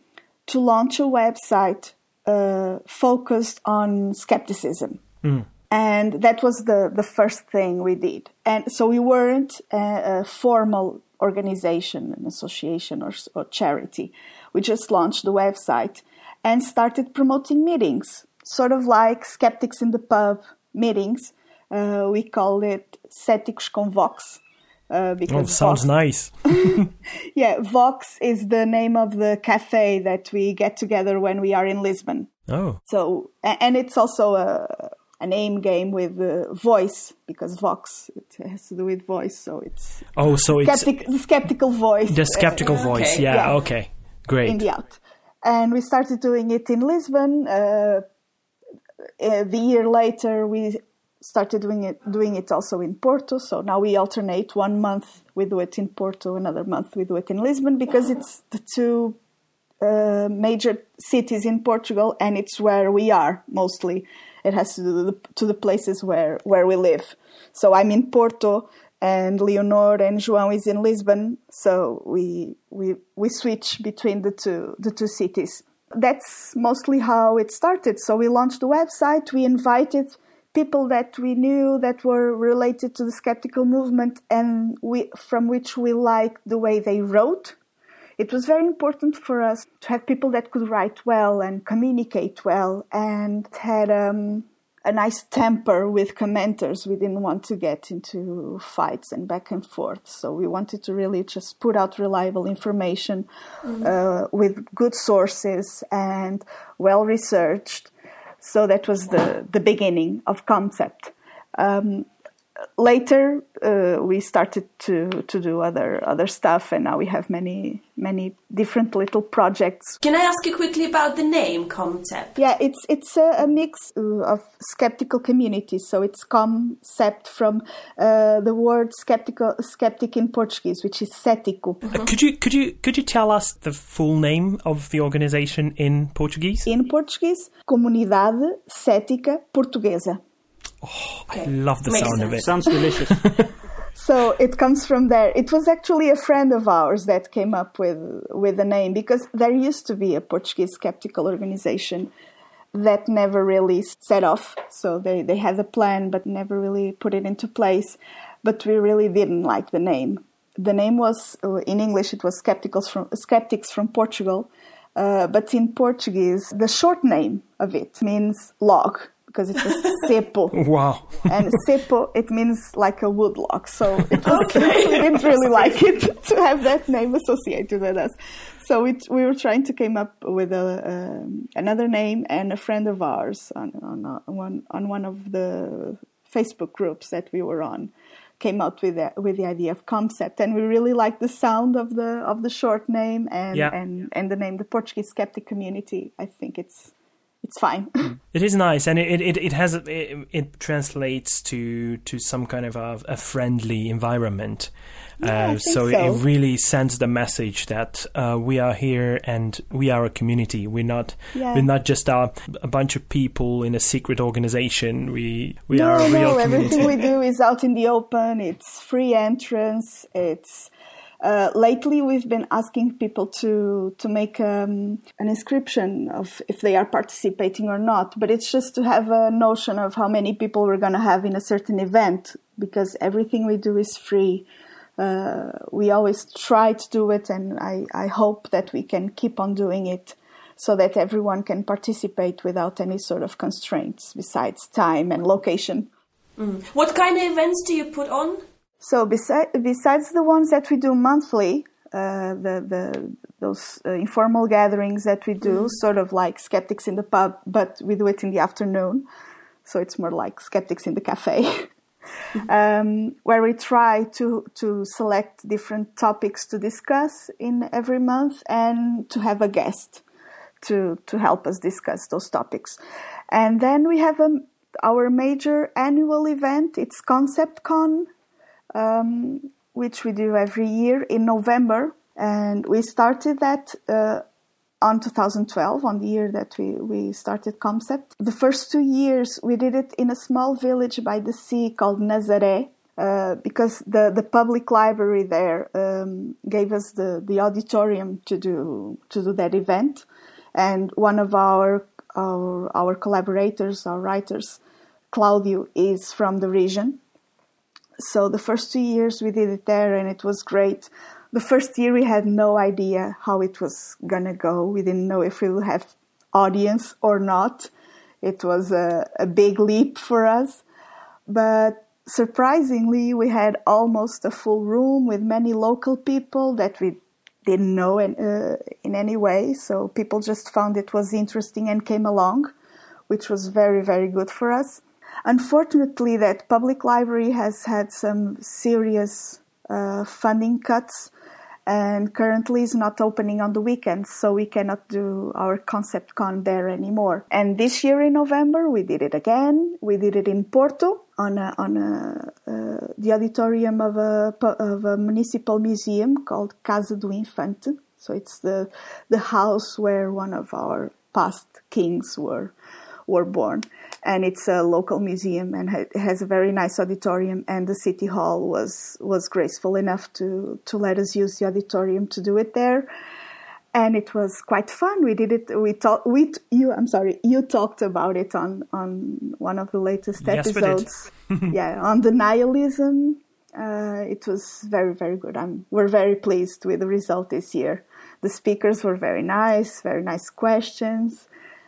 to launch a website uh, focused on skepticism. Mm. And that was the, the first thing we did. And so we weren't a, a formal organization, an association, or, or charity. We just launched the website and started promoting meetings sort of like skeptics in the pub meetings. Uh, we call it Céticos com Vox. Uh, because oh, sounds Vox, nice. yeah, Vox is the name of the cafe that we get together when we are in Lisbon. Oh. So, and it's also a, a name game with uh, voice because Vox it has to do with voice. So it's oh, so skeptic, it's the skeptical voice. The skeptical uh, voice. Okay. Yeah, yeah, Okay. Great. In the out, and we started doing it in Lisbon uh, uh, the year later we started doing it doing it also in Porto. So now we alternate one month we do it in Porto, another month we do it in Lisbon because it's the two uh, major cities in Portugal and it's where we are mostly. It has to do to the places where where we live. So I'm in Porto and Leonor and João is in Lisbon. So we we we switch between the two the two cities that's mostly how it started. So we launched the website. We invited people that we knew that were related to the skeptical movement and we, from which we liked the way they wrote. It was very important for us to have people that could write well and communicate well and had um, a nice temper with commenters. We didn't want to get into fights and back and forth. So we wanted to really just put out reliable information mm-hmm. uh, with good sources and well researched. So that was the, the beginning of ComCept. Um, later uh, we started to to do other other stuff and now we have many many different little projects. Can i ask you quickly about the name ComCept yeah it's it's a, a mix uh, of skeptical communities. So it's ComCept from uh, the word skeptical skeptic in portuguese which is cético. Mm-hmm. could you could you could you tell us the full name of the organization in portuguese? In portuguese comunidade cética portuguesa Oh, okay. I love the Makes sound sense. of it. Sounds delicious. so it comes from there. It was actually a friend of ours that came up with with the name because there used to be a Portuguese skeptical organization that never really set off. So they, they had a plan but never really put it into place. But we really didn't like the name. The name was in English it was skepticals from skeptics from Portugal. Uh, but in Portuguese, the short name of it means log because it was cepo. Wow. And cepo, it means like a woodlock. So it was, okay. we didn't really like it to have that name associated with us. So we, we were trying to come up with a, um, another name and a friend of ours on, on, uh, one, on one of the Facebook groups that we were on came out with the, with the idea of ComCept and we really liked the sound of the of the short name and yeah. and and the name the Portuguese skeptic community I think it's it's fine. it is nice, and it it, it has it, it translates to to some kind of a, a friendly environment. Yeah, uh, so, so, it really sends the message that uh, we are here and we are a community. We're not yeah. we're not just a, a, bunch of people in a secret organization. We we no, are a real no, community. Everything we do is out in the open. It's free entrance. It's uh, lately, we've been asking people to to make um, an inscription of if they are participating or not. But it's just to have a notion of how many people we're going to have in a certain event because everything we do is free. uh, we always try to do it, and I, I hope that we can keep on doing it so that everyone can participate without any sort of constraints besides time and location. Mm. What kind of events do you put on? So besides besides the ones that we do monthly, uh, the the those uh, informal gatherings that we do, mm. sort of like skeptics in the pub, but we do it in the afternoon. So it's more like skeptics in the cafe, mm-hmm. um, where we try to to select different topics to discuss in every month and to have a guest to to help us discuss those topics. And then we have a, um, our major annual event. It's ComCeptCon, um, which we do every year in November, and we started that. Uh, on 2012, on the year that we, we started ComCept. The first two years we did it in a small village by the sea called Nazaré, uh, because the, the public library there um, gave us the, the auditorium to do to do that event and one of our our, our collaborators, our writers, Claudio, is from the region. So the first two years we did it there, and it was great. The first year we had no idea how it was gonna go. We didn't know if we would have audience or not. It was a, a big leap for us, but surprisingly, we had almost a full room with many local people that we didn't know in, uh, in any way. So people just found it was interesting and came along, which was very, very good for us. Unfortunately, that public library has had some serious uh, funding cuts and currently is not opening on the weekends, so we cannot do our ComCeptCon there anymore. And this year in November, we did it again. We did it in Porto on a, on a, uh, the auditorium of a, of a municipal museum called Casa do Infante. So it's the the house where one of our past kings were were born and it's a local museum and it has a very nice auditorium and the city hall was was graceful enough to to let us use the auditorium to do it there. And it was quite fun. We did it we talked we you i'm sorry you talked about it on on one of the latest yes, episodes. Yeah on the nihilism uh, it was very very good. I'm we're very pleased with the result this year. The speakers were very nice very nice questions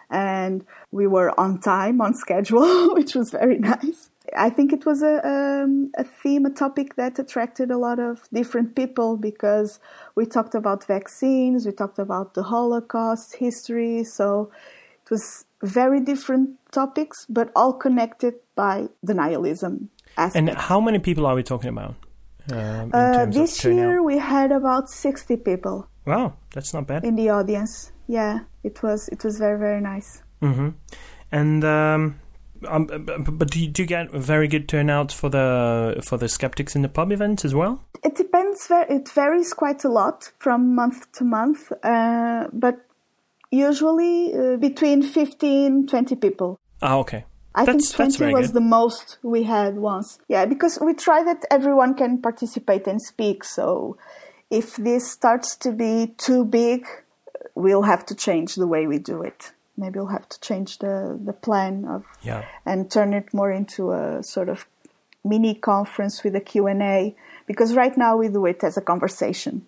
and we were on time, on schedule, which was very nice. I think it was a, um, a theme, a topic that attracted a lot of different people because we talked about vaccines, we talked about the Holocaust history, so it was very different topics, but all connected by the nihilism aspect. And how many people are we talking about? Um, uh, this year we had about 60 people. Wow, that's not bad. In the audience yeah, it was it was very very nice. Mm-hmm. And um, um, but do you, do you get a very good turnout for the for the skeptics in the pub events as well? It depends. It varies quite a lot from month to month, uh, but usually uh, between 15, 20 people. Ah, okay. I that's, think 20 was good. the most we had once. Yeah, because we try that everyone can participate and speak. So if this starts to be too big, we'll have to change the way we do it. Maybe we'll have to change the, the plan of yeah. and turn it more into a sort of mini conference with a Q&A because right now we do it as a conversation,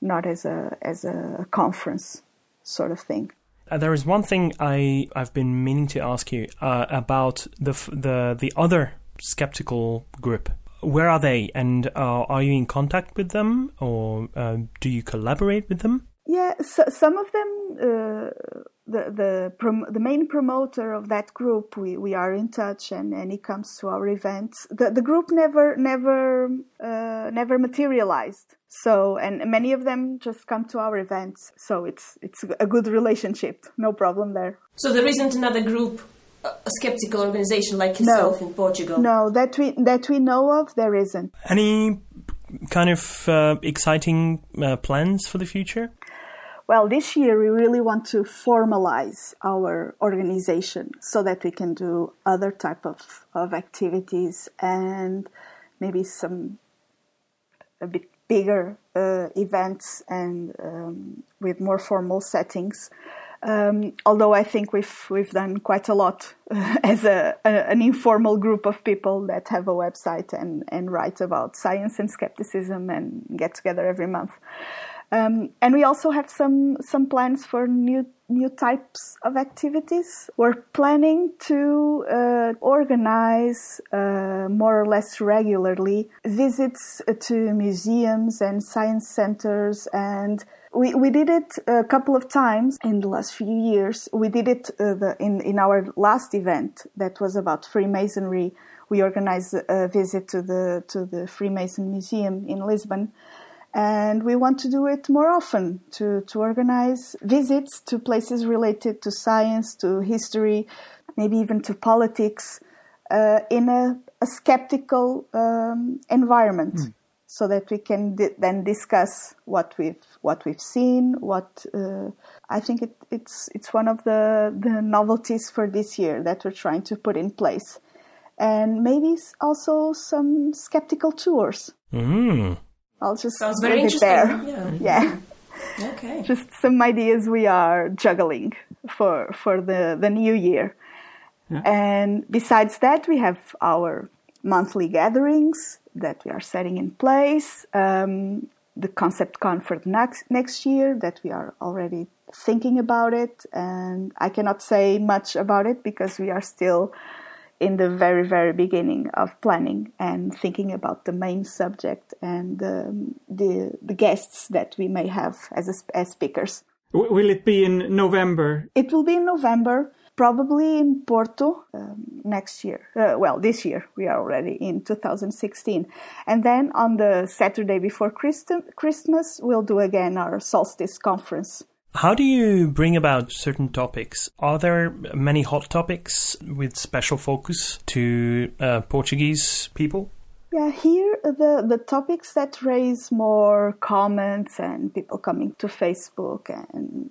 not as a as a conference sort of thing. Uh, there is one thing I I've been meaning to ask you uh, about the the the other skeptical group. Where are they, and uh, are you in contact with them, or uh, do you collaborate with them? Yeah, so some of them, uh, the the prom- the main promoter of that group, we, we are in touch, and, and he comes to our events. The the group never never uh, never materialized. So and many of them just come to our events. So it's it's a good relationship, no problem there. So there isn't another group a skeptical organization like yourself no, in Portugal? No, that we that we know of, there isn't. Any kind of uh, exciting uh, plans for the future? Well, this year we really want to formalize our organization so that we can do other type of, of activities and maybe some a bit bigger uh, events and um, with more formal settings. Um, although I think we've we've done quite a lot as a, a, an informal group of people that have a website and, and write about science and skepticism and get together every month. Um, and we also have some some plans for new new types of activities. We're planning to uh, organize uh, more or less regularly visits to museums and science centers and we, we did it a couple of times in the last few years. We did it uh, the, in, in our last event that was about Freemasonry. We organized a visit to the, to the Freemason Museum in Lisbon and we want to do it more often to, to organize visits to places related to science, to history, maybe even to politics uh, in a, a skeptical um, environment. Mm. So that we can di- then discuss what we've what we've seen. What uh, I think it, it's it's one of the the novelties for this year that we're trying to put in place, and maybe also some skeptical tours. Mm. I'll just Sounds very leave it there. Yeah. Yeah. Okay. Just some ideas we are juggling for for the, the new year. Yeah. And besides that, we have our monthly gatherings that we are setting in place. Um, the ComCeptCon for the next next year that we are already thinking about it, and I cannot say much about it because we are still in the very very beginning of planning and thinking about the main subject and um, the the guests that we may have as a, as speakers. W- will it be in November? It will be in November, probably in Porto um, next year. Uh, well, this year we are already in 2016, and then on the Saturday before Christ- Christmas we'll do again our solstice conference. How do you bring about certain topics? Are there many hot topics with special focus to uh, Portuguese people? Yeah, here the the topics that raise more comments and people coming to Facebook and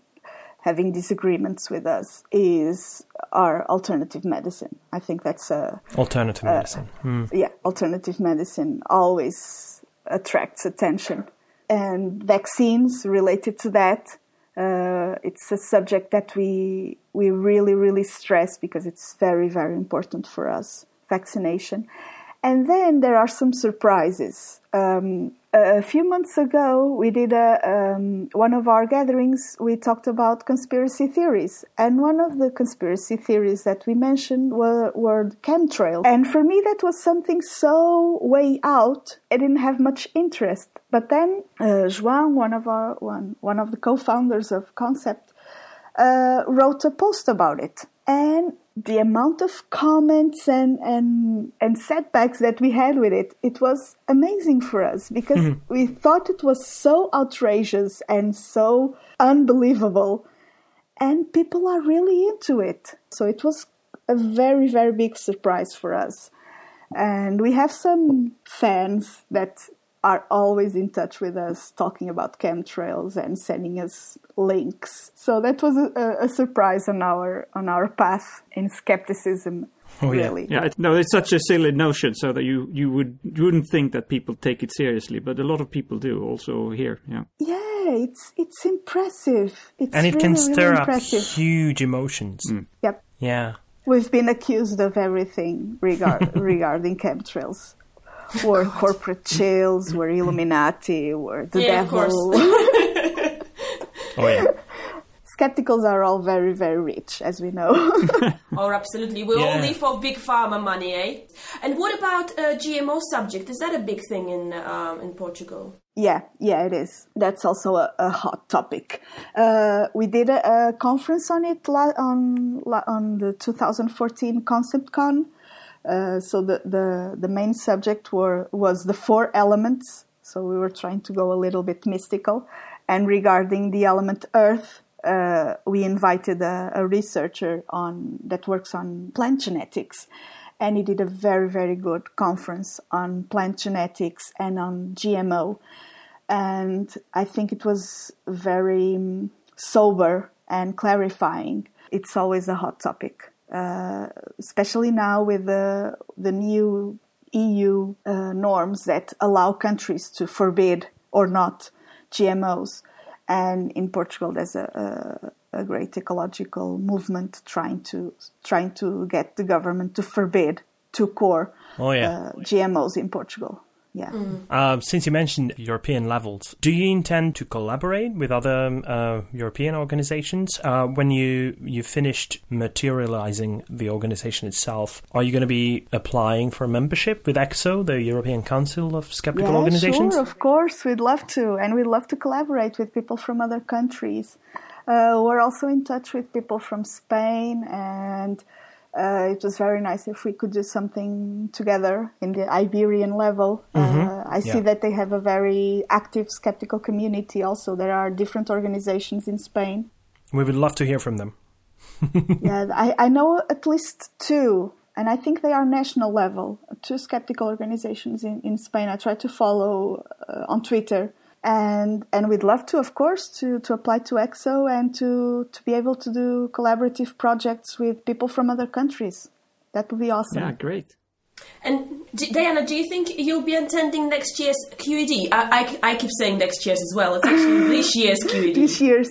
having disagreements with us is our alternative medicine. I think that's a Alternative medicine. Hmm. yeah, alternative medicine always attracts attention. And vaccines related to that, uh, it's a subject that we we really really stress because it's very very important for us. Vaccination, and then there are some surprises. Um, a few months ago, we did a, um, one of our gatherings. We talked about conspiracy theories, and one of the conspiracy theories that we mentioned were, were chemtrails. And for me, that was something so way out. I didn't have much interest. But then, uh, one of our one one of the co-founders of ComCept, uh, wrote a post about it, and the amount of comments and, and and setbacks that we had with it, it was amazing for us because mm-hmm. we thought it was so outrageous and so unbelievable, and people are really into it. So it was a very very big surprise for us, and we have some fans that are always in touch with us talking about chemtrails and sending us links. So that was a, a surprise on our on our path in skepticism. Oh, yeah. really, Yeah, it, no, it's such a silly notion, so that you you would you wouldn't think that people take it seriously, but a lot of people do. Also here, yeah. Yeah, it's it's impressive. It's And it really, can really stir up impressive. huge emotions. Mm. Yep, Yeah. we've been accused of everything regard, regarding chemtrails. We're corporate chills, we're Illuminati, we're the Yeah, of devil. Oh, yeah. Skepticals are all very, very rich, as we know. Oh, absolutely. We all Yeah. live off big pharma money, eh? And what about uh, GMO subject? Is that a big thing in um, in Portugal? Yeah, yeah, it is. That's also a, a hot topic. Uh, we did a, a conference on it la- on la- on the 2014 ComCeptCon. Uh, so the, the the main subject were was the four elements. So we were trying to go a little bit mystical. And regarding the element Earth, uh, we invited a, a researcher on that works on plant genetics, and he did a very very good conference on plant genetics and on GMO and I think it was very um, sober and clarifying. It's always a hot topic, uh, especially now with the the new EU uh, norms that allow countries to forbid or not GMOs. And in Portugal, there's a, a, a great ecological movement trying to trying to get the government to forbid to core Oh, yeah. uh, GMOs in Portugal. Yeah. Uh, since you mentioned European levels, do you intend to collaborate with other uh, European organizations uh, when you you finished materializing the organization itself? Are you going to be applying for membership with ECSO, the European Council of Skeptical yeah, Organizations? Sure, of course, we'd love to, and we'd love to collaborate with people from other countries. Uh, we're also in touch with people from Spain, and uh, it was very nice if we could do something together in the Iberian level. Uh, I see that they have a very active skeptical community. Also, there are different organizations in Spain. We would love to hear from them. yeah, I, I know at least two, and I think they are national level. Two skeptical organizations in, in Spain. I try to follow uh, on Twitter, and and we'd love to, of course, to, to apply to ECSO and to to be able to do collaborative projects with people from other countries. That would be awesome. Yeah, great. And Diana, do you think you'll be attending next year's QED? I, I, I keep saying next year's as well. It's actually this year's QED. this year's.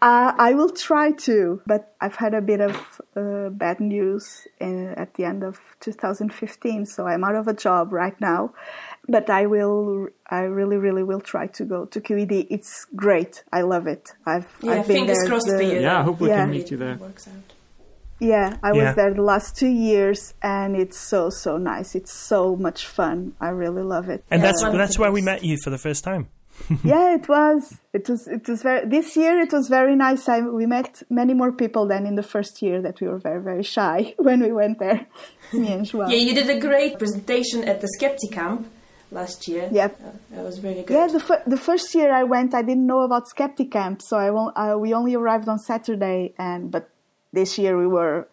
Uh, I will try to, but I've had a bit of uh, bad news in, at the end of 2015, so I'm out of a job right now. But I will, I really, really will try to go to QED. It's great. I love it. I've, Yeah, I've been fingers there. crossed the- for you. Yeah, I hope we Yeah. can meet you there. Yeah, I Yeah. was there the last two years, and it's so so nice. It's so much fun. I really love it. And Yeah. that's One that's the where we met you for the first time. yeah, it was. It was. It was very. This year, it was very nice. I, we met many more people than in the first year that we were very, very shy when we went there. Me and Joao. Yeah, you did a great presentation at the Skeptic Camp last year. Yep. Uh, that was really good. Yeah, the fir- the first year I went, I didn't know about Skeptic Camp, so I won't. I, we only arrived on Saturday, and but this year we were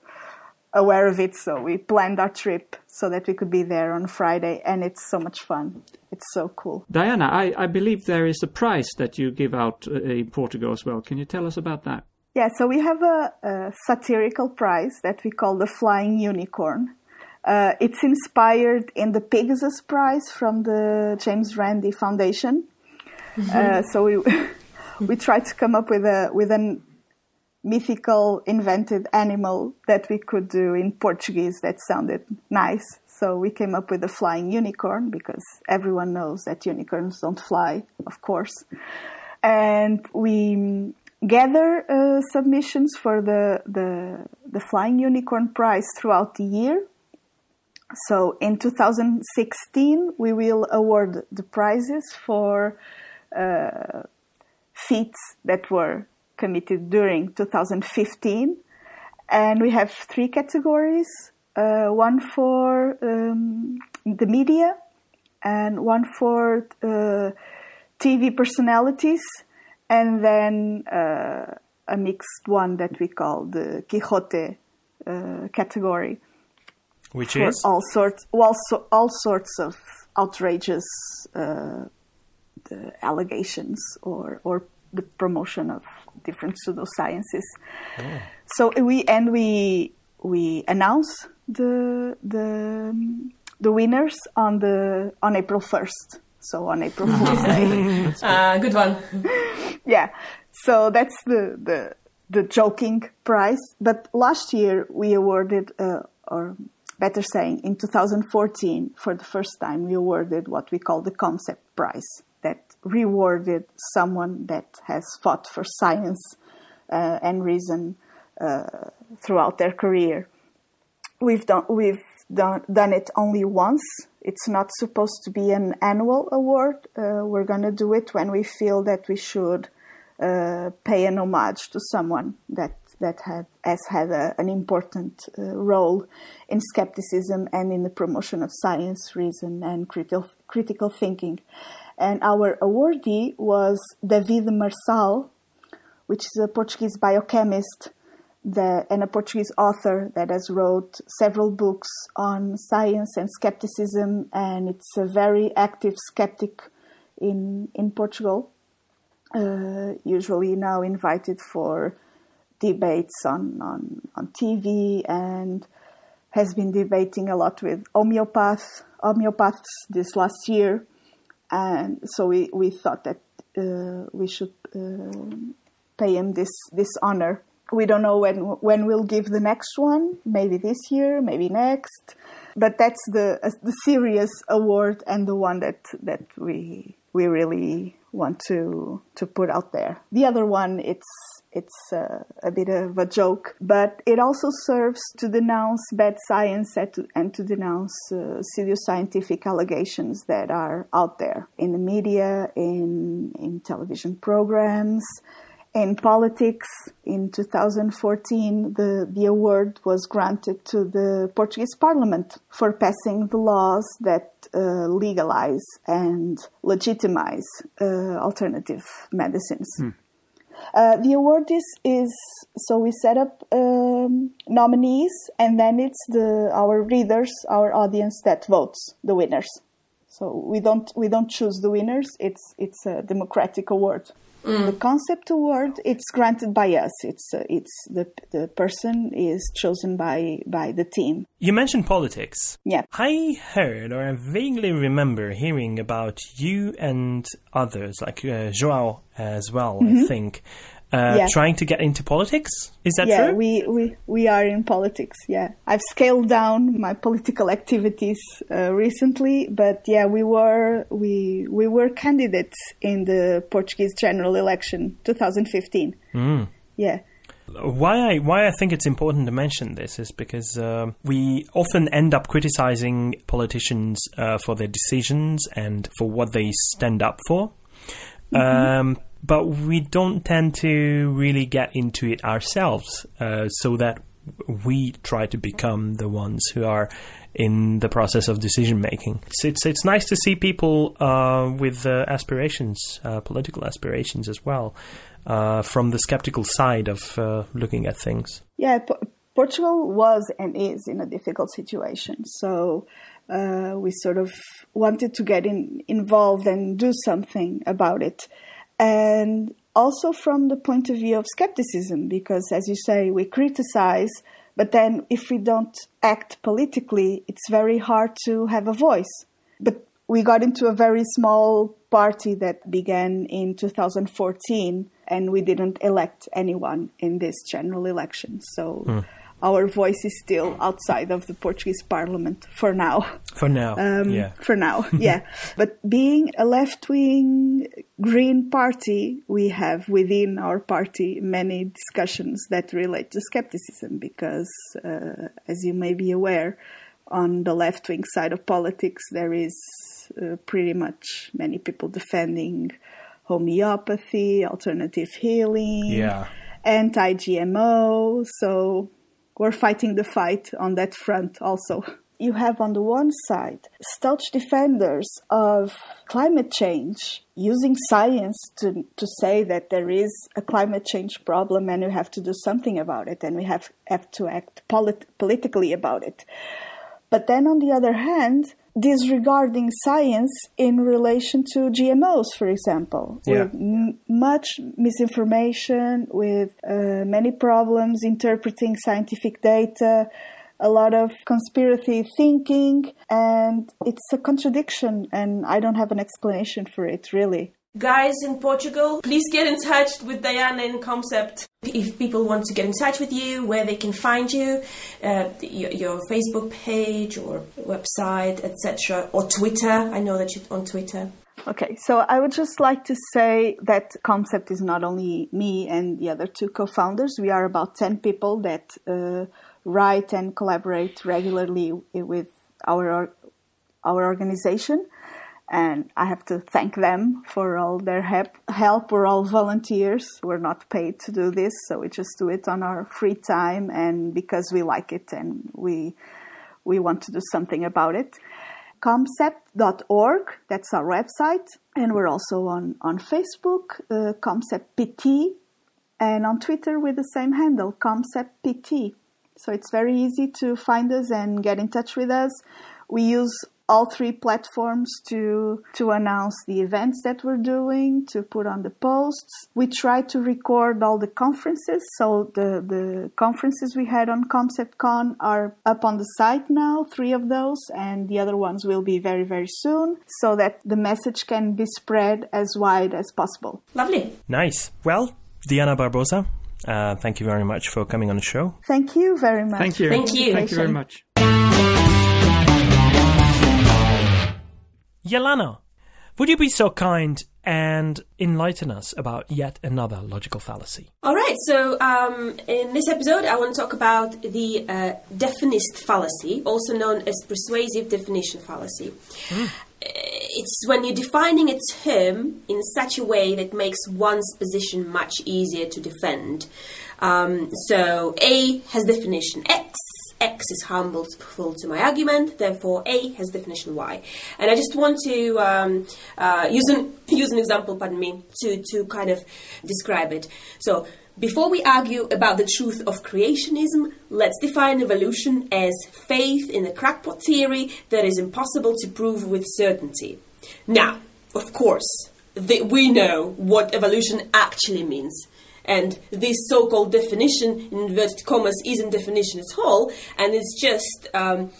aware of it, so we planned our trip so that we could be there on Friday, and it's so much fun. It's so cool. Diana, I, I believe there is a prize that you give out uh, in Portugal as well. Can you tell us about that? Yeah, so we have a, a satirical prize that we call the Flying Unicorn. Uh, it's inspired in the Pegasus Prize from the James Randi Foundation. Uh, so we we tried to come up with a with an mythical invented animal that we could do in Portuguese that sounded nice. So we came up with the flying unicorn because everyone knows that unicorns don't fly, of course. And we mm, gather uh, submissions for the, the the flying unicorn prize throughout the year. So in 2016, we will award the prizes for uh, feats that were committed during 2015. And we have three categories uh, one for um, the media, and one for uh, TV personalities, and then uh, a mixed one that we call the Quixote uh, category Which for is all sorts, all, so, all sorts of outrageous uh, allegations or or the promotion of different pseudosciences. So we and we we announce the the the winners on the on April first. So on April Fool's Day. Uh, good one. yeah. So that's the the the joking prize. But last year we awarded, uh, or better saying, in 2014, for the first time, we awarded what we call the ComCept prize. That rewarded someone that has fought for science uh, and reason uh, throughout their career. We've done we've done, done it only once. It's not supposed to be an annual award. Uh, we're going to do it when we feel that we should uh, pay an homage to someone that that had has had a, an important uh, role in skepticism and in the promotion of science, reason, and critical critical thinking. And our awardee was David Marçal, which is a Portuguese biochemist and a Portuguese author that has wrote several books on science and skepticism, and it's a very active skeptic in in Portugal. Uh, usually now invited for debates on, on on TV and has been debating a lot with homeopath homeopaths this last year, and so we, we thought that uh, we should uh, pay him this this honor. We don't know when when we'll give the next one. Maybe this year, maybe next. But that's the uh, the serious award and the one that that we we really want to to put out there. The other one, it's it's uh, a bit of a joke, but it also serves to denounce bad science and to, and to denounce uh, scientific allegations that are out there in the media, in in television programs. In politics, in 2014, the, the award was granted to the Portuguese Parliament for passing the laws that uh, legalize and legitimize uh, alternative medicines. Hmm. Uh, the award is, is so we set up um, nominees and then it's the our readers, our audience that votes the winners. So we don't we don't choose the winners. It's it's a democratic award. The ComCept award it's granted by us. It's uh, it's the the person is chosen by by the team. You mentioned politics. Yeah. I heard, or I vaguely remember hearing about you and others, like uh, Joao as well, I think, uh, Mm-hmm. Yeah. trying to get into politics. Is that yeah, true? Yeah, we, we we are in politics. Yeah, I've scaled down my political activities uh, recently, but yeah, we were we we were candidates in the Portuguese general election 2015. Mm. Yeah. Why I why I think it's important to mention this is because um we often end up criticizing politicians uh, for their decisions and for what they stand up for, um, but we don't tend to really get into it ourselves, uh, so that we try to become the ones who are in the process of decision making. It's, it's it's nice to see people uh, with uh, aspirations, uh, political aspirations as well, uh, from the skeptical side of uh, looking at things. Yeah, P- Portugal was and is in a difficult situation. So uh, we sort of wanted to get in, involved and do something about it. And also from the point of view of skepticism, because as you say, we criticize, but then if we don't act politically, it's very hard to have a voice. But we got into a very small party that began in 2014 and we didn't elect anyone in this general election. So hmm. Our voice is still outside of the Portuguese parliament for now. For now, Um, yeah. For now, yeah. But being a left wing Green party, we have within our party many discussions that relate to skepticism because, uh, as you may be aware, on the left wing side of politics, there is uh, pretty much many people defending homeopathy, alternative healing, Yeah. anti GMO. So we're fighting the fight on that front also. You have on the one side staunch defenders of climate change using science to, to say that there is a climate change problem and we have to do something about it and we have, have to act polit- politically about it. But then on the other hand, disregarding science in relation to GMOs, for example, Yeah. with m- much misinformation, with uh, many problems interpreting scientific data, a lot of conspiracy thinking, and it's a contradiction, and I don't have an explanation for it, really. Guys in Portugal, please get in touch with Diana in ComCept. If people want to get in touch with you, where they can find you, uh, your, your Facebook page or website, etc., or Twitter. I know that you're on Twitter. Okay, so I would just like to say that ComCept is not only me and the other two co founders, we are about 10 people that uh, write and collaborate regularly with our, our organization. And I have to thank them for all their help. help. We're all volunteers. We're not paid to do this, so we just do it on our free time and because we like it and we we want to do something about it comcept.org that's our website and we're also on on facebook uh, pt and on twitter with the same handle comcept pt so it's very easy to find us and get in touch with us we use all three platforms to to announce the events that we're doing to put on the posts we try to record all the conferences so the the conferences we had on ComCeptCon are up on the site now three of those and the other ones will be very very soon so that the message can be spread as wide as possible Lovely. Nice. Well, Diana Barbosa, uh, thank you very much for coming on the show. Thank you very much. Thank you. Thank you. Thank you very much. Yelana, would you be so kind and enlighten us about yet another logical fallacy? All right, so um, in this episode, I want to talk about the uh, definist fallacy, also known as persuasive definition fallacy. Uh, It's when you're defining a term in such a way that makes one's position much easier to defend. Um, so A has definition X, X is harmful to my argument, therefore A has definition Y. And I just want to um, uh, use, an, use an example, pardon me, to, to kind of describe it. So, before we argue about the truth of creationism, let's define evolution as faith in a crackpot theory that is impossible to prove with certainty. Now, of course, we know what evolution actually means. And this so-called definition, in inverted commas, isn't definition at all, and it's just um,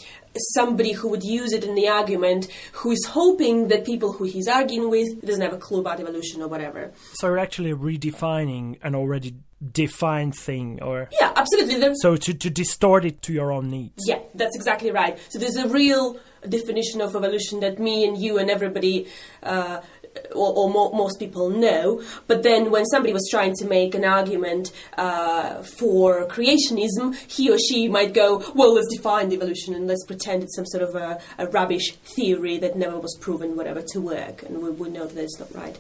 somebody who would use it in the argument who is hoping that people who he's arguing with doesn't have a clue about evolution or whatever. So you're actually redefining an already defined thing, or Yeah, absolutely. There's, so to, to distort it to your own needs. yeah, that's exactly right. So there's a real definition of evolution that me and you and everybody. Uh, or, or mo- most people know, but then when somebody was trying to make an argument uh, for creationism, he or she might go, "Well, let's define evolution and let's pretend it's some sort of a, a rubbish theory that never was proven, whatever, to work," and we, we know that it's not right.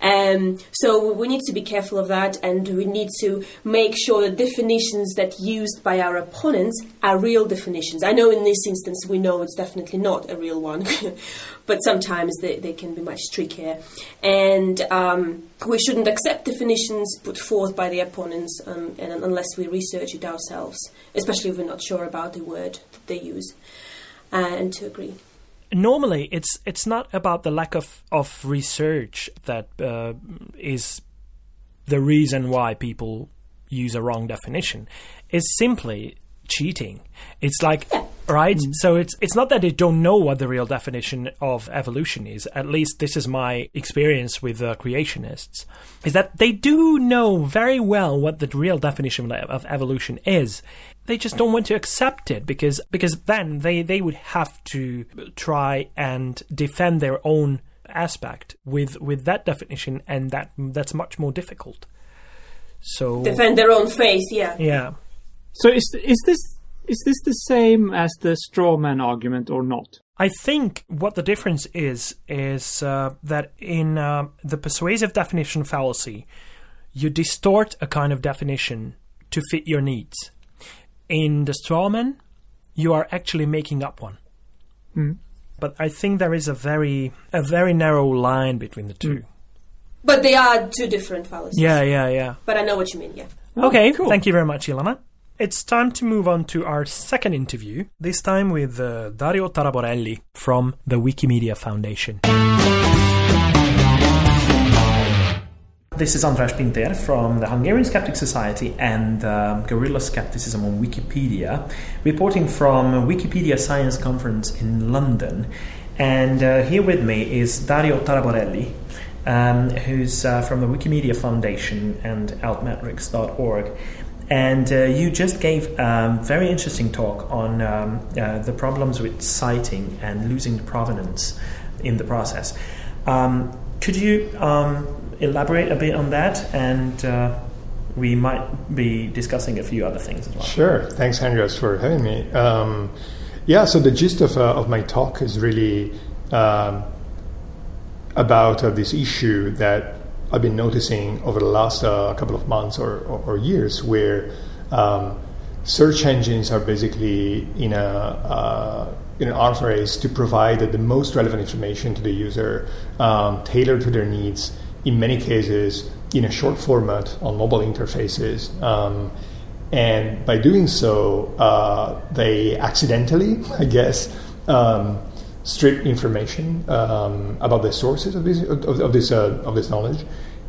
Um, so we need to be careful of that, and we need to make sure that definitions that used by our opponents are real definitions. I know in this instance we know it's definitely not a real one, but sometimes they, they can be much trickier, and um, we shouldn't accept definitions put forth by the opponents um, and unless we research it ourselves, especially if we're not sure about the word that they use, and to agree. Normally it's it's not about the lack of of research that uh, is the reason why people use a wrong definition. It's simply cheating. It's like right. So it's it's not that they don't know what the real definition of evolution is. At least this is my experience with uh, creationists. Is that they do know very well what the real definition of evolution is. They just don't want to accept it because because then they they would have to try and defend their own aspect with with that definition, and that that's much more difficult. So Defend their own faith, yeah. yeah. So is is this is this the same as the straw man argument or not? I think what the difference is is uh, that in uh, the persuasive definition fallacy, you distort a kind of definition to fit your needs. In the strawman, you are actually making up one. But I think there is a very a very narrow line between the two. But they are two different fallacies. Yeah, yeah, yeah. But I know what you mean, yeah. Okay, cool. thank you very much, Ilana. It's time to move on to our second interview, this time with uh, Dario Taraborelli from the Wikimedia Foundation. This is András Pinter from the Hungarian Skeptic Society and um, Guerrilla Skepticism on Wikipedia, reporting from Wikipedia Science Conference in London. And uh, here with me is Dario Taraborelli, um, who's uh, from the Wikimedia Foundation and altmetrics.org. And uh, you just gave a very interesting talk on um, uh, the problems with citing and losing the provenance in the process. Um, could you um, elaborate a bit on that? And uh, we might be discussing a few other things as well. Sure. Thanks, Andreas, for having me. Um, yeah, so the gist of, uh, of my talk is really um, about uh, this issue that I've been noticing over the last uh, couple of months or, or, or years where um, search engines are basically in a uh, in an arms race to provide the most relevant information to the user, um, tailored to their needs. In many cases, in a short format on mobile interfaces, um, and by doing so, uh, they accidentally, I guess, um, strip information um, about the sources of this of, of this uh, of this knowledge.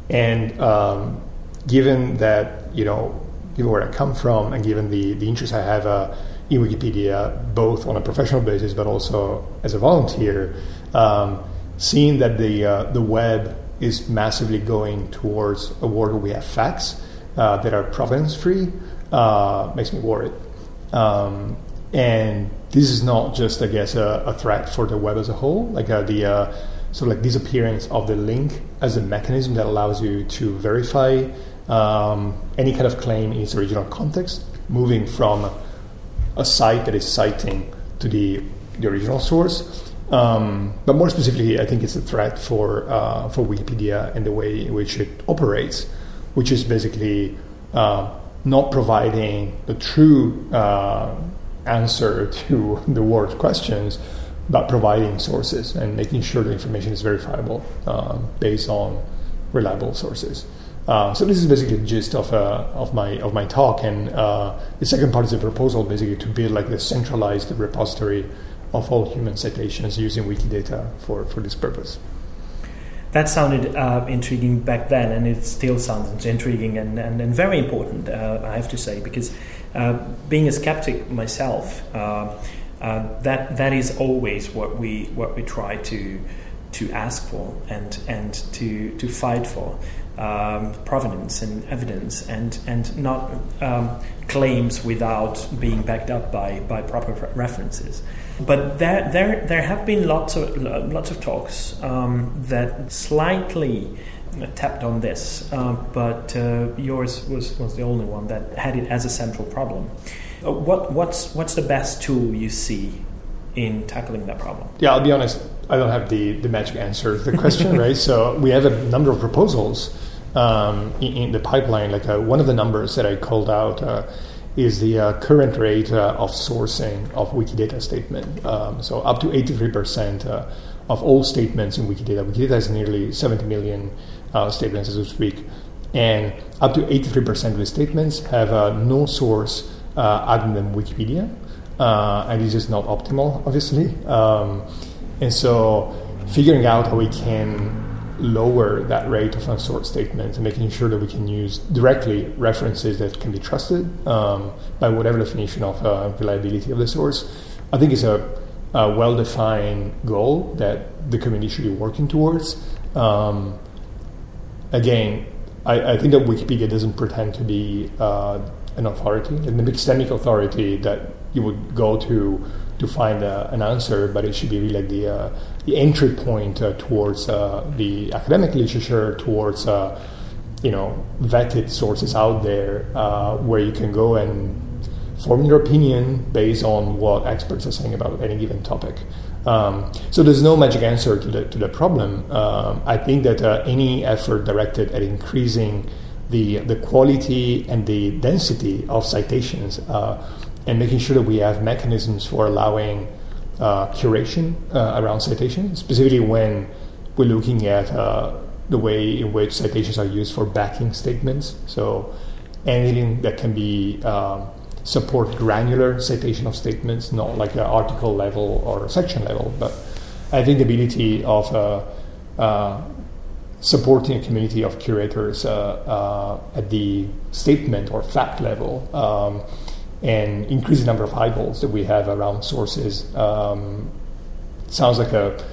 And um, given that you know, given where I come from, and given the the interest I have uh, in Wikipedia, both on a professional basis but also as a volunteer, um, seeing that the uh, the web is massively going towards a world where we have facts uh, that are provenance free uh, makes me worried. Um, and this is not just, I guess, a, a, threat for the web as a whole, like uh, the uh, sort of like disappearance of the link as a mechanism that allows you to verify um, any kind of claim in its original context, moving from a site that is citing to the, the original source. Um, but more specifically, I think it's a threat for uh, for Wikipedia and the way in which it operates, which is basically uh, not providing the true uh, answer to the word questions, but providing sources and making sure the information is verifiable um, based on reliable sources. Uh, so this is basically the gist of, uh, of my of my talk, and uh, the second part is a proposal, basically to build like the centralized repository of all human citations using Wikidata for, for this purpose. That sounded uh, intriguing back then, and it still sounds intriguing and, and, and very important, uh, I have to say, because being a skeptic myself, that that is always what we what we try to to ask for and and to to fight for um, provenance and evidence and and not um, claims without being backed up by by proper references. But there there there have been lots of lots of talks um, that slightly tapped on this, uh, but uh, yours was, was the only one that had it as a central problem. Uh, what what's what's the best tool you see in tackling that problem? Yeah, I'll be honest. I don't have the, the magic answer to the question, right? So we have a number of proposals um, in, in, the pipeline. Like uh, one of the numbers that I called out uh, is the uh, current rate uh, of sourcing of Wikidata statement. Um, so up to 83% uh, of all statements in Wikidata. Wikidata has nearly 70 million uh, statements as we speak. And up to 83% of the statements have no source other than Wikipedia. and this is not optimal, obviously. Um, and so figuring out how we can lower that rate of unsourced statements and making sure that we can use directly references that can be trusted um, by whatever definition of uh, reliability of the source, I think is a, a well defined goal that the community should be working towards. Um, again, I, I, think that Wikipedia doesn't pretend to be uh, an authority, an epistemic authority that you would go to to find uh, an answer, but it should be really like the uh, the entry point uh, towards uh, the academic literature, towards uh, you know vetted sources out there where you can go and form your opinion based on what experts are saying about any given topic. Um, so there's no magic answer to the to the problem. Um, I think that any effort directed at increasing the the quality and the density of citations and making sure that we have mechanisms for allowing uh, curation uh, around citations, specifically when we're looking at uh, the way in which citations are used for backing statements. So anything that can be um, support granular citation of statements, not like an article level or section level, but I think the ability of uh, uh, supporting a community of curators uh, at the statement or fact level. Um, and increase the number of eyeballs that we have around sources. Um, sounds like a,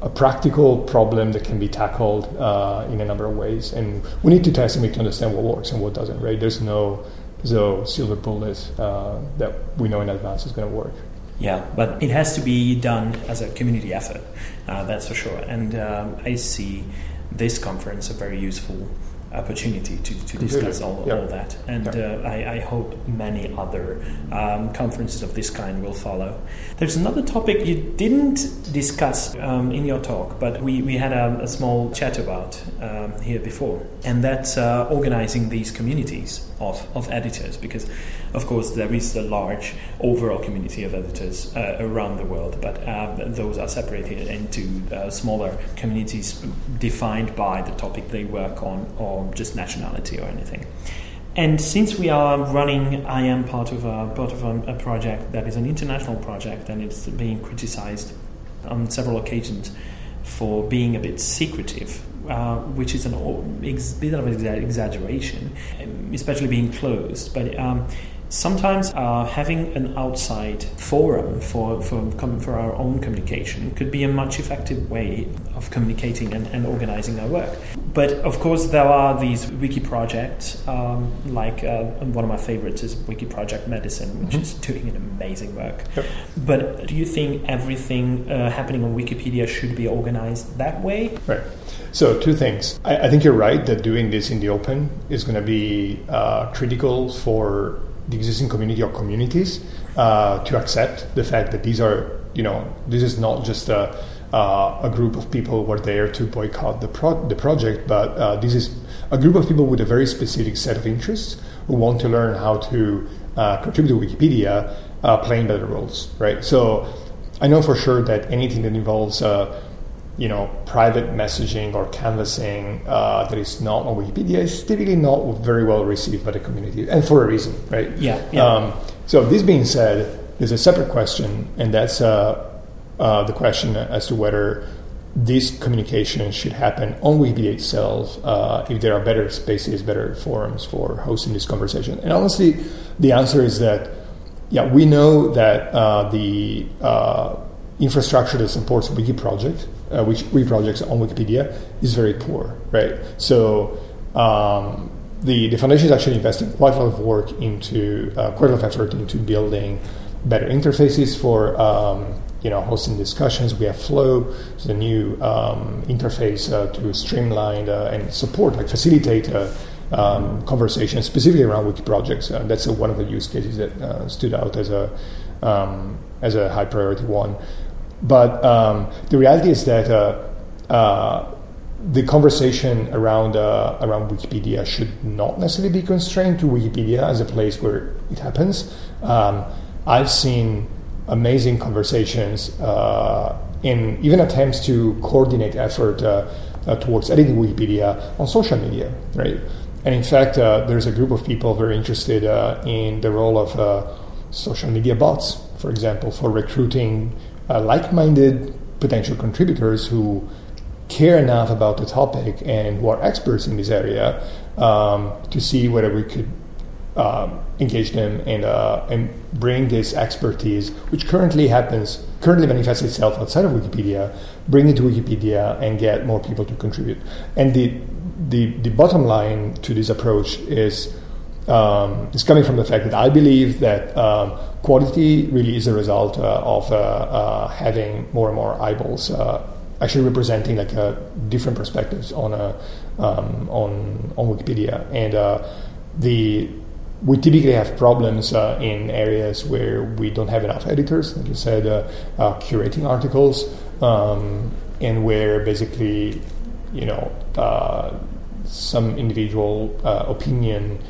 a practical problem that can be tackled uh, in a number of ways. And we need to test and we need to understand what works and what doesn't, right? There's no, no silver bullet uh, that we know in advance is going to work. Yeah, but it has to be done as a community effort, uh, that's for sure. And um, I see this conference a very useful opportunity to, to discuss all, all that. And uh, I, I, hope many other um, conferences of this kind will follow. There's another topic you didn't discuss um, in your talk, but we, we had a, a small chat about um, here before, and that's uh, organizing these communities of, of editors because of course there is a large overall community of editors uh, around the world but uh, those are separated into uh, smaller communities defined by the topic they work on or just nationality or anything and since we are running, I am part of a part of a, a project that is an international project, and it's being criticized on several occasions for being a bit secretive uh, which is a bit of an exaggeration, especially being closed. But um, sometimes uh, having an outside forum for, for, for our own communication could be a much effective way of communicating and, and organizing our work. But of course, there are these wiki projects, um, like uh, one of my favorites is Wiki Project Medicine, which mm-hmm. is doing an amazing work. Yep. But do you think everything uh, happening on Wikipedia should be organized that way? Right. So, two things. I, I, think you're right that doing this in the open is going to be uh, critical for the existing community or communities uh, to accept the fact that these are, you know, this is not just a, uh, a group of people who are there to boycott the, pro- the project, but uh, this is a group of people with a very specific set of interests who want to learn how to uh, contribute to Wikipedia, uh, playing better roles, right? So I know for sure that anything that involves uh, you know, private messaging or canvassing uh, that is not on Wikipedia is typically not very well received by the community, and for a reason, right? Yeah. yeah. Um, so this being said, there's a separate question, and that's uh, uh, the question as to whether this communication should happen on Wikipedia itself, uh, if there are better spaces, better forums for hosting this conversation. And honestly, the answer is that, yeah, we know that uh, the uh, infrastructure that supports Wiki project uh, which we projects on Wikipedia is very poor, right? So um, the the foundation is actually investing quite a lot of work into uh, quite a lot of effort into building better interfaces for um, you know hosting discussions. We have Flow, the new um, interface uh, to streamline uh, and support, like facilitate. Uh, um, conversations specifically around wiki projects. Uh, that's one of the use cases that uh, stood out as a um, as a high priority one. But um, the reality is that uh, uh, the conversation around uh, around Wikipedia should not necessarily be constrained to Wikipedia as a place where it happens. Um, I've seen amazing conversations uh, in even attempts to coordinate effort uh, uh, towards editing Wikipedia on social media, right? And in fact, there's a group of people very interested in the role of social media bots, for example, for recruiting uh, like-minded potential contributors who care enough about the topic and who are experts in this area um, to see whether we could um, engage them and uh, and bring this expertise, which currently happens, currently manifests itself outside of Wikipedia, bring it to Wikipedia and get more people to contribute. And the the, the bottom line to this approach is um, is coming from the fact that I believe that um, quality really is a result uh, of uh, uh, having more and more eyeballs actually representing like uh, different perspectives on um, on on Wikipedia, and uh, the we typically have problems in areas where we don't have enough editors, like you said, curating articles, um, and where basically you know some individual opinion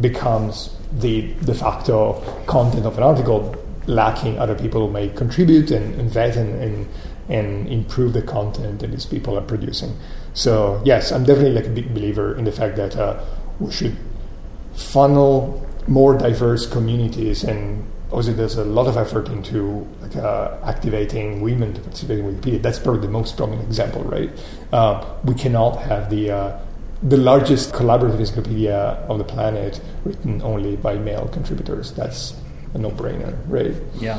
becomes the de facto content of an article, lacking other people who may contribute and, and vet and, and, and improve the content that these people are producing. So yes, I'm definitely like a big believer in the fact that uh, we should funnel more diverse communities and obviously there's a lot of effort into like, uh, activating women to participate in Wikipedia. That's probably the most prominent example, right? Uh, we cannot have the uh, the largest collaborative encyclopedia of the planet written only by male contributors. That's a no brainer, right? Yeah.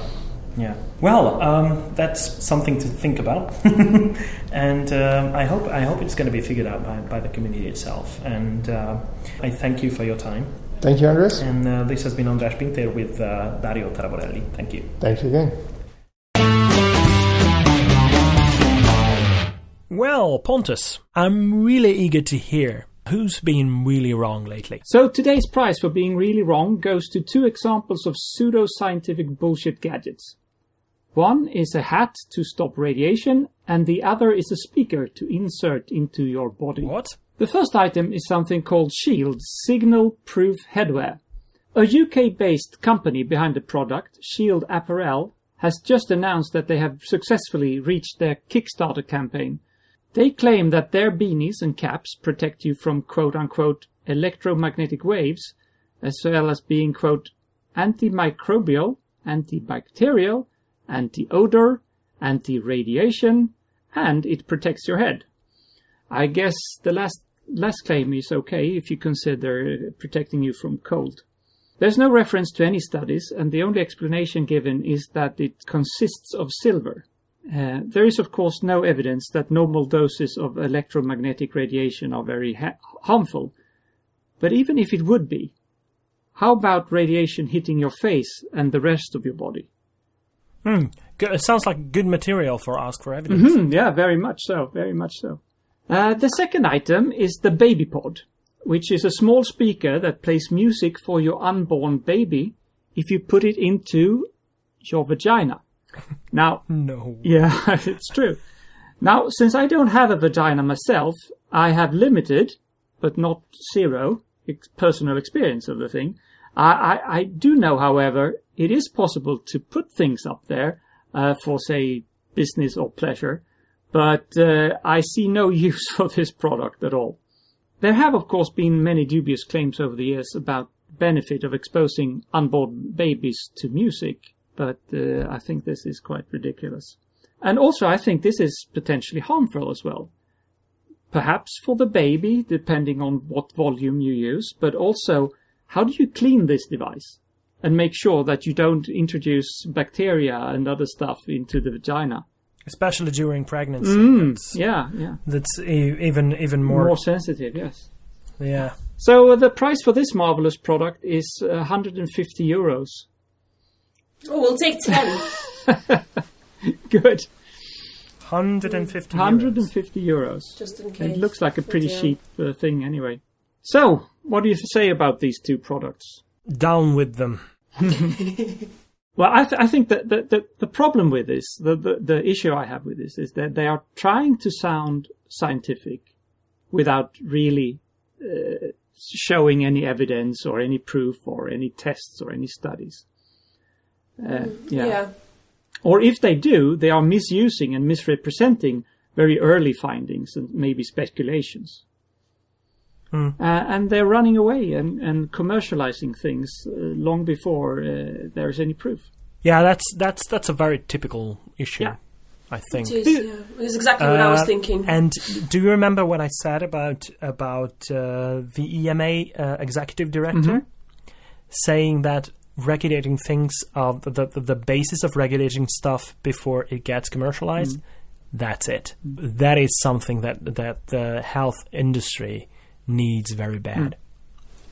Yeah. Well, um, that's something to think about, and um, I hope I hope it's going to be figured out by, by the community itself. And uh, I thank you for your time. Thank you, Andres. And uh, this has been Andres Pinter with uh, Dario Taraborelli. Thank you. Thank you again. Well, Pontus, I'm really eager to hear who's been really wrong lately. So today's prize for being really wrong goes to two examples of pseudo-scientific bullshit gadgets. One is a hat to stop radiation, and the other is a speaker to insert into your body. What? The first item is something called Shield Signal Proof Headwear. A UK based company behind the product, Shield Apparel, has just announced that they have successfully reached their Kickstarter campaign they claim that their beanies and caps protect you from quote unquote electromagnetic waves, as well as being quote antimicrobial, antibacterial, anti-odor, anti-radiation, and it protects your head. I guess the last last claim is okay if you consider protecting you from cold. There's no reference to any studies, and the only explanation given is that it consists of silver. Uh, there is, of course, no evidence that normal doses of electromagnetic radiation are very ha- harmful. But even if it would be, how about radiation hitting your face and the rest of your body? Hmm. It sounds like good material for Ask for Evidence. Hmm, yeah, very much so, very much so. Uh, the second item is the baby pod, which is a small speaker that plays music for your unborn baby if you put it into your vagina. Now, No. yeah, it's true. Now, since I don't have a vagina myself, I have limited, but not zero, ex- personal experience of the thing. I, I, I do know, however, it is possible to put things up there uh, for, say, business or pleasure, but uh, I see no use for this product at all. There have, of course, been many dubious claims over the years about benefit of exposing unborn babies to music, but uh, I think this is quite ridiculous. And also, I think this is potentially harmful as well. Perhaps for the baby, depending on what volume you use, but also, how do you clean this device? And make sure that you don't introduce bacteria and other stuff into the vagina. Especially during pregnancy. Mm, yeah, yeah. that's even even more. More sensitive, yes. Yeah. So uh, the price for this marvelous product is uh, 150 euros. Oh, we'll take 10, Good. 150 euros. 150 euros. just in case. It looks like a pretty cheap uh, thing anyway. So, what do you say about these two products? Down with them. Well, I, th- I think that the, the, the problem with this, the, the, the issue I have with this, is that they are trying to sound scientific without really uh, showing any evidence or any proof or any tests or any studies. Uh, yeah. Yeah. Or if they do, they are misusing and misrepresenting very early findings and maybe speculations. Uh, and they're running away and, and commercializing things uh, long before uh, there's any proof. Yeah, that's that's that's a very typical issue. Yeah. I think. It is, yeah. It's exactly what I was Uh, thinking. And do you remember what I said about about uh, the EMA uh, executive director Mm-hmm. saying that regulating things of the, the the basis of regulating stuff before it gets commercialized? Mm-hmm. That's it. That is something that that the health industry needs very bad.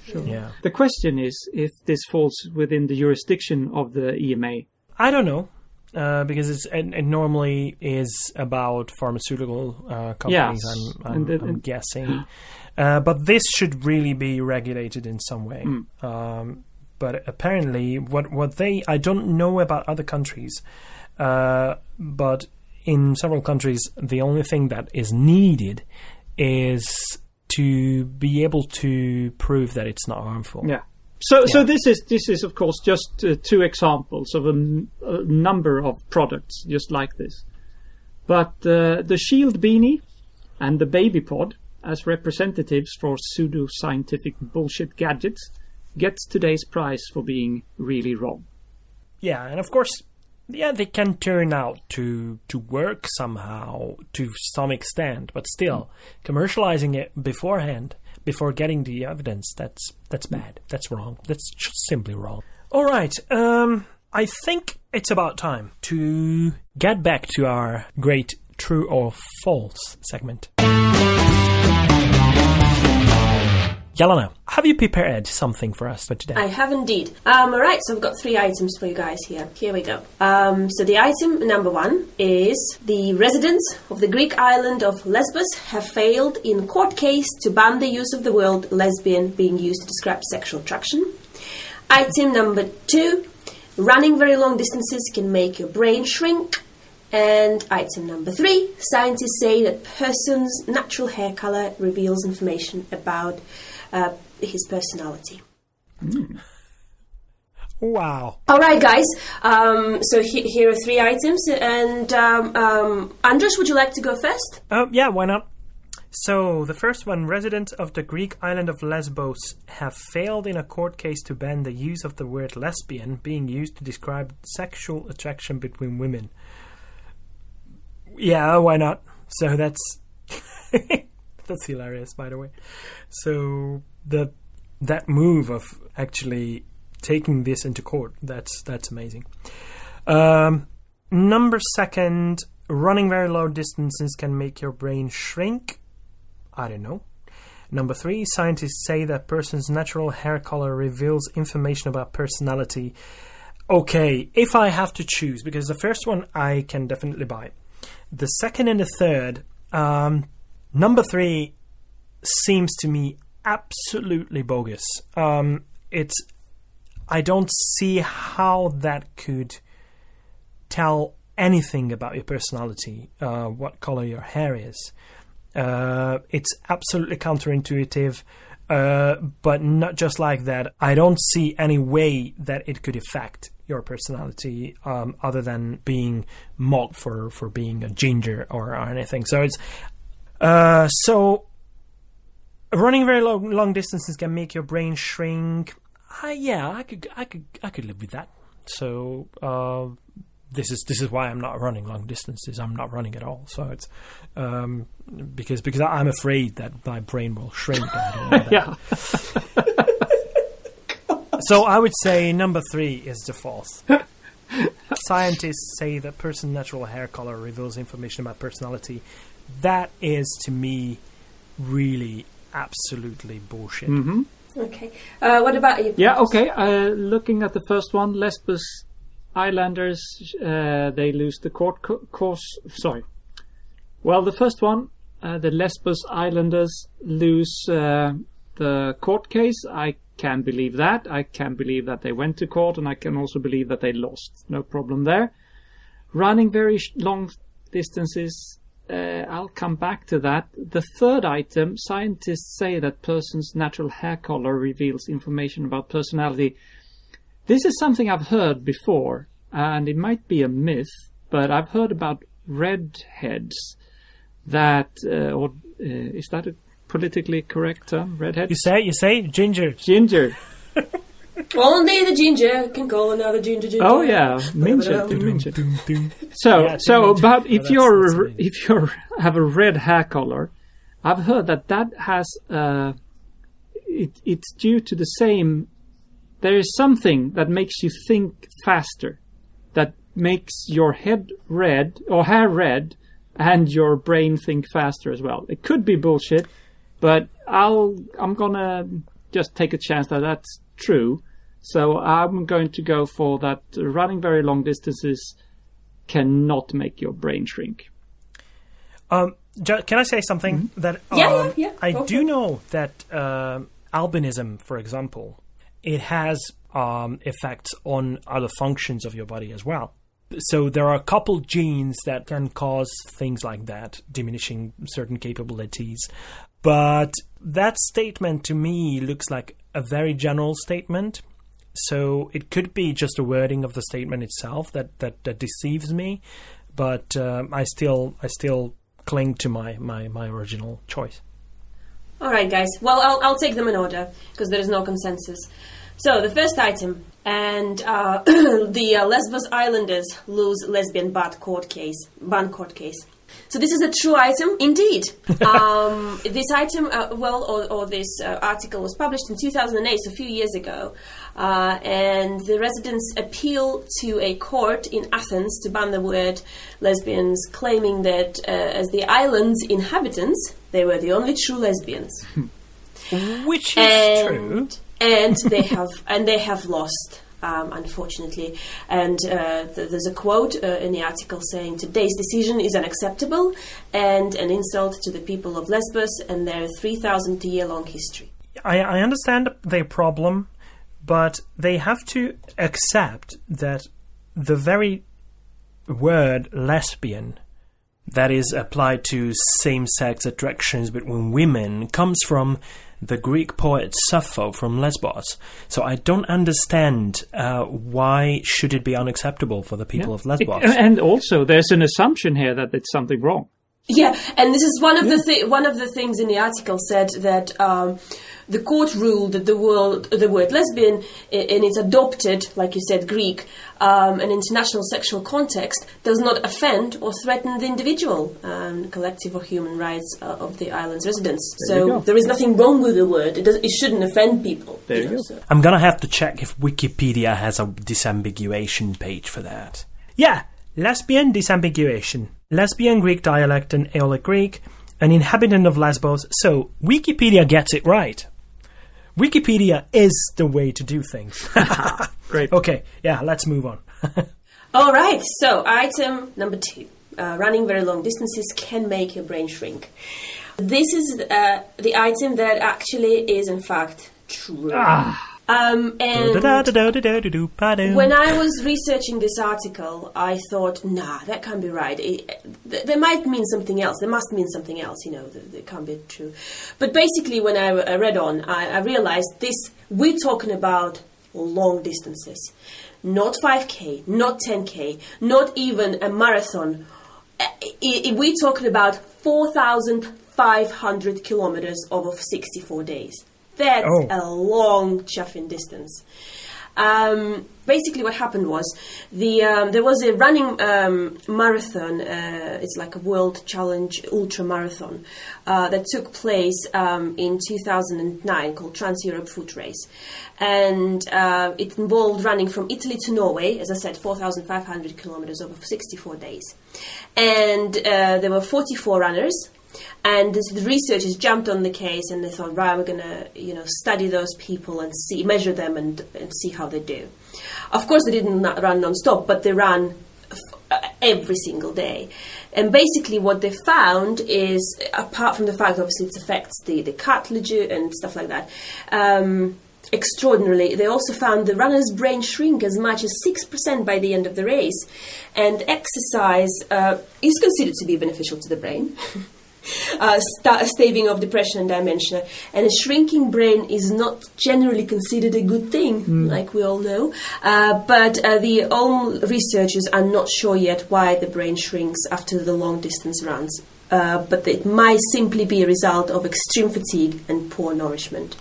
Sure. Yeah. The question is if this falls within the jurisdiction of the EMA. I don't know. Uh, because it's, it, it normally is about pharmaceutical uh, companies, Yes, I'm, I'm, and the- I'm guessing. Uh, but this should really be regulated in some way. Mm. Um, but apparently, what, what they, I don't know about other countries, uh, but in several countries, the only thing that is needed is to be able to prove that it's not harmful. Yeah. So, so this is this is of course just uh, two examples of a, number of products just like this. But uh, the Shield Beanie and the Baby Pod, as representatives for pseudo-scientific bullshit gadgets, gets today's prize for being really wrong. Yeah, and of course, yeah, they can turn out to to work somehow to some extent, but still, commercializing it beforehand, before getting the evidence, that's that's bad. That's wrong. That's just simply wrong. All right, um, I think it's about time to get back to our great true or false segment. Yelena, have you prepared something for us for today? I have indeed. Um, all right, so I've got three items for you guys here. Here we go. Um, so the item number one is the residents of the Greek island of Lesbos have failed in court case to ban the use of the word lesbian being used to describe sexual attraction. Item number two: running very long distances can make your brain shrink. And item number three: scientists say that person's natural hair color reveals information about uh, his personality. wow. All right, guys. Um, so he- here are three items, and um, um, Andres, would you like to go first? Oh, yeah, why not? So, the first one residents of the Greek island of Lesbos have failed in a court case to ban the use of the word lesbian being used to describe sexual attraction between women. Yeah, why not? So, that's. that's hilarious, by the way. So, the that move of actually taking this into court. That's that's amazing. Um, number second, running very low distances can make your brain shrink. I don't know. Number three, scientists say that person's natural hair color reveals information about personality. Okay, if I have to choose, because the first one I can definitely buy. The second and the third, um, number three seems to me absolutely bogus. Um, it's I don't see how that could tell anything about your personality, uh, what color your hair is. Uh, it's absolutely counterintuitive, uh, but not just like that. I don't see any way that it could affect your personality um, other than being mocked for, for being a ginger or, or anything. So it's uh, so running very long, long distances can make your brain shrink. Uh, yeah, I could I could I could live with that. So uh, this is this is why I'm not running long distances. I'm not running at all. So it's um, because because I'm afraid that my brain will shrink. I don't want that. yeah. So I would say number three is the false. Scientists say that person's natural hair color reveals information about personality. That is to me really absolutely bullshit. hmm Okay. Uh, what about you? Yeah, okay. Uh, looking at the first one, Lesbos Islanders, uh, they lose the court co- course. Sorry. Well, the first one, uh, the Lesbos Islanders lose uh, the court case. I can believe that. I can believe that they went to court, and I can also believe that they lost. No problem there. Running very sh- long distances. Uh, I'll come back to that. The third item, scientists say that person's natural hair color reveals information about personality. This is something I've heard before, and it might be a myth, but I've heard about redheads that, uh, or uh, is that a politically correct term? Redhead? You say you say ginger. Ginger. Only the ginger can call another ginger ginger. Oh yeah, mincha, Ba-ba-da. mincha. So, Yeah, so, teenage- but if that's- you're that's if you have a red hair color, I've heard that that has uh, it, it's due to the same. There is something that makes you think faster, that makes your head red or hair red, and your brain think faster as well. It could be bullshit, but I'll I'm gonna just take a chance that that's true. So I'm going to go for that. uh, Running very long distances cannot make your brain shrink. Um, can I say something that um, yeah, yeah, I do it. know that um albinism, for example, it has um, effects on other functions of your body as well. So there are a couple genes that can cause things like that, diminishing certain capabilities. But that statement to me looks like a very general statement. So it could be just a wording of the statement itself that that, that deceives me, but um, I still I still cling to my, my, my original choice. All right, guys. Well, I'll, I'll take them in order because there is no consensus. So the first item, and uh, the uh, Lesbos Islanders lose lesbian ban court case. Ban court case. So this is a true item, indeed. um, this item, uh, well, or, or this uh, article was published in 2008, so a few years ago, uh, and the residents appealed to a court in Athens to ban the word lesbians, claiming that uh, as the island's inhabitants, they were the only true lesbians Which is and, true. And they have and they have lost. Um, unfortunately, and uh, th- there's a quote uh, in the article saying today's decision is unacceptable and an insult to the people of Lesbos and their 3,000 year long history. I, I understand their problem, but they have to accept that the very word lesbian that is applied to same sex attractions between women comes from the Greek poet Sappho from Lesbos. So I don't understand uh, why should it be unacceptable for the people of Lesbos. It- and also, there's an assumption here that it's something wrong. Yeah, and this is one of the thi- one of the things in the article said that um, the court ruled that the word, the word lesbian in its adopted, like you said, Greek, um, an international sexual context does not offend or threaten the individual, um, collective or human rights uh, of the island's residents. There so there is nothing wrong with the word. It, does, it shouldn't offend people. There you know, go. so- I'm gonna have to check if Wikipedia has a disambiguation page for that. Yeah, lesbian disambiguation. Lesbian Greek dialect and Aeolic Greek, an inhabitant of Lesbos. So Wikipedia gets it right. Wikipedia is the way to do things. Great. okay, yeah, let's move on. All right, so item number two. Uh, running very long distances can make your brain shrink. This is uh, the item that actually is, in fact, true. Um, and when I was researching this article, I thought, nah, that can't be right. It, th- they might mean something else. They must mean something else, you know, that, that can't be true. But basically, when I, I read on, I, I realized this, we're talking about long distances. Not 5K, not 10K, not even a marathon. Eh, I- we're talking about 4,500 kilometers over 64 days. That's Oh. a long chuffing distance. Um, basically, what happened was the um, there was a running um, marathon. Uh, it's like a world challenge ultra marathon uh, that took place um, in 2009 called Trans Europe Foot Race, and uh, it involved running from Italy to Norway. As I said, 4,500 kilometers over 64 days, and uh, there were 44 runners. And this, the researchers jumped on the case and they thought, right, we're gonna, you know, study those people and see, measure them and, and see how they do. Of course, they didn't run non-stop, but they ran uh, every single day. And basically, what they found is, apart from the fact, obviously, it affects the the cartilage and stuff like that. Um, extraordinarily, they also found the runner's brain shrink as much as 6% by the end of the race. And exercise uh, is considered to be beneficial to the brain. uh, sta- staving of depression and dementia. And a shrinking brain is not generally considered a good thing, like we all know. Uh, but uh, the own researchers are not sure yet why the brain shrinks after the long distance runs. Uh, but it might simply be a result of extreme fatigue and poor nourishment.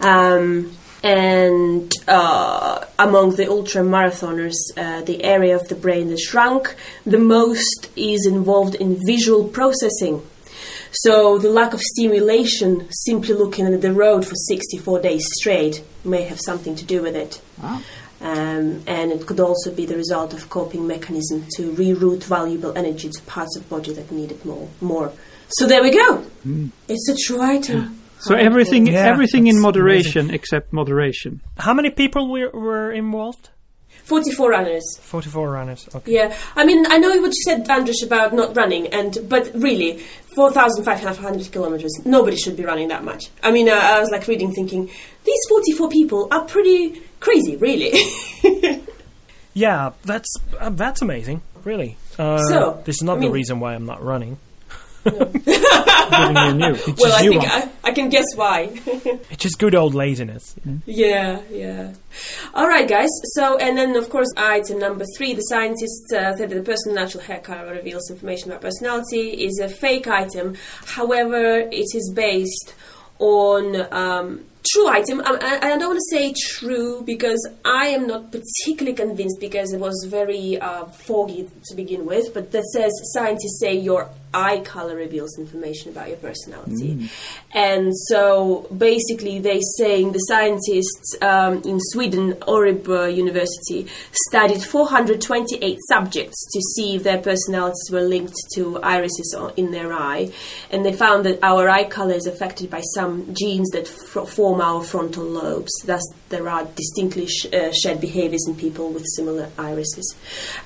Um, and uh, among the ultra marathoners, uh, the area of the brain that shrunk the most is involved in visual processing. So the lack of stimulation, simply looking at the road for 64 days straight, may have something to do with it. Um, and it could also be the result of coping mechanism to reroute valuable energy to parts of body that need it more. More. So there we go. It's a true item. So everything, Yeah, everything in that's moderation except moderation. How many people were, were involved? 44 runners. 44 runners. Okay. Yeah, I mean, I know what you said, Andres, about not running, and but really, 4,500 kilometers, nobody should be running that much. I mean, uh, I was like reading, thinking, these 44 people are pretty crazy, really. Yeah, that's uh, that's amazing. Really. Uh, So, this is not I the reason why I'm not running. Giving you a new. It's well, I you think. I, I can guess why. It's just good old laziness. Yeah, yeah. All right, guys. So, and then of course, item number three: the scientists uh, said that the personal natural hair color reveals information about personality is a fake item. However, it is based on um, true item. I, I, I don't want to say true because I am not particularly convinced because it was very uh, foggy to begin with. But that says scientists say your eye color reveals information about your personality, and so basically they saying the scientists um, in Sweden, Orib uh, University, studied 428 subjects to see if their personalities were linked to irises in their eye, and they found that our eye color is affected by some genes that form our frontal lobes. Thus, there are distinctly sh- uh, shared behaviors in people with similar irises,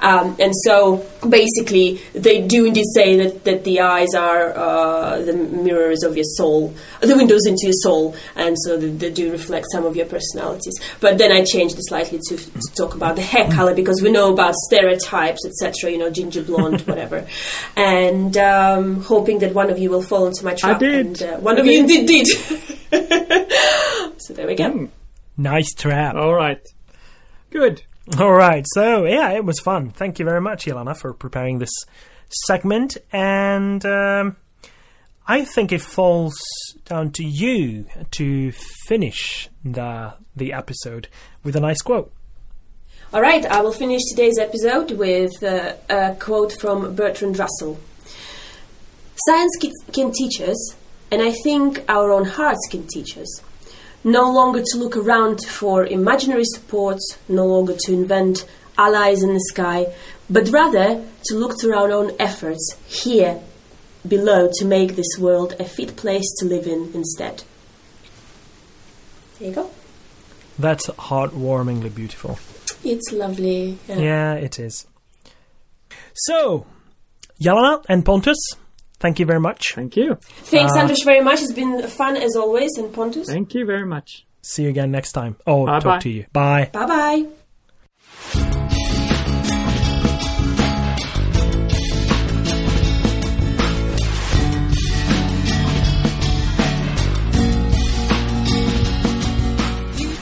um, and so basically they do indeed say that, that the eyes are uh, the mirrors of your soul, the windows into your soul, and so they, they do reflect some of your personalities. But then I changed it slightly to, to talk about the hair color because we know about stereotypes, etc. You know, ginger blonde, whatever, and um, hoping that one of you will fall into my trap. I did. And, uh, one of you indeed did. so there we go. Mm. Nice trap. All right. Good. All right. So yeah, it was fun. Thank you very much, Ilana, for preparing this segment. And um, I think it falls down to you to finish the the episode with a nice quote. All right, I will finish today's episode with uh, a quote from Bertrand Russell. Science can teach us, and I think our own hearts can teach us. No longer to look around for imaginary supports, no longer to invent allies in the sky, but rather to look to our own efforts here below to make this world a fit place to live in instead. There you go. That's heartwarmingly beautiful. It's lovely. Yeah. Yeah, it is. So, Jelena and Pontus, thank you very much. Thank you. Thanks, Uh, Andres, very much. It's been fun as always, and Pontus. Thank you very much. See you again next time. Oh, Bye-bye. talk to you. Bye. Bye bye.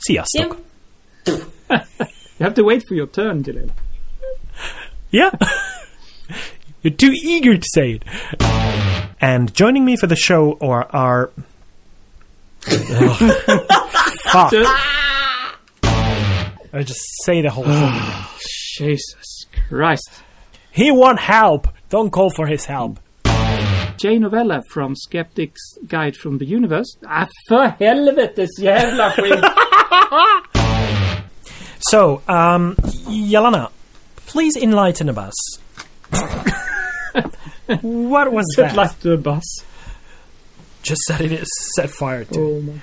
Sziasztok! You have to wait for your turn, Jalil. Yeah. You're too eager to say it. And joining me for the show are our. Fuck. I just say the whole thing. Jesus Christ. He want help. Don't call for his help. Jay Novella from Skeptic's Guide from the Universe. Ah, för helvetes jävla skit! So, um, Yelena, please enlighten us. what was Set that? like to a bus. Just set it set fire to. Oh my.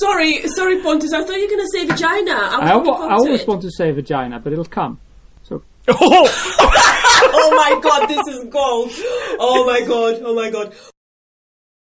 Sorry, sorry, Pontus. I thought you were going to say vagina. I was I, looking I always it. want to say vagina, but it'll come. So Oh! Oh my god, this is gold. Oh my god, oh my god.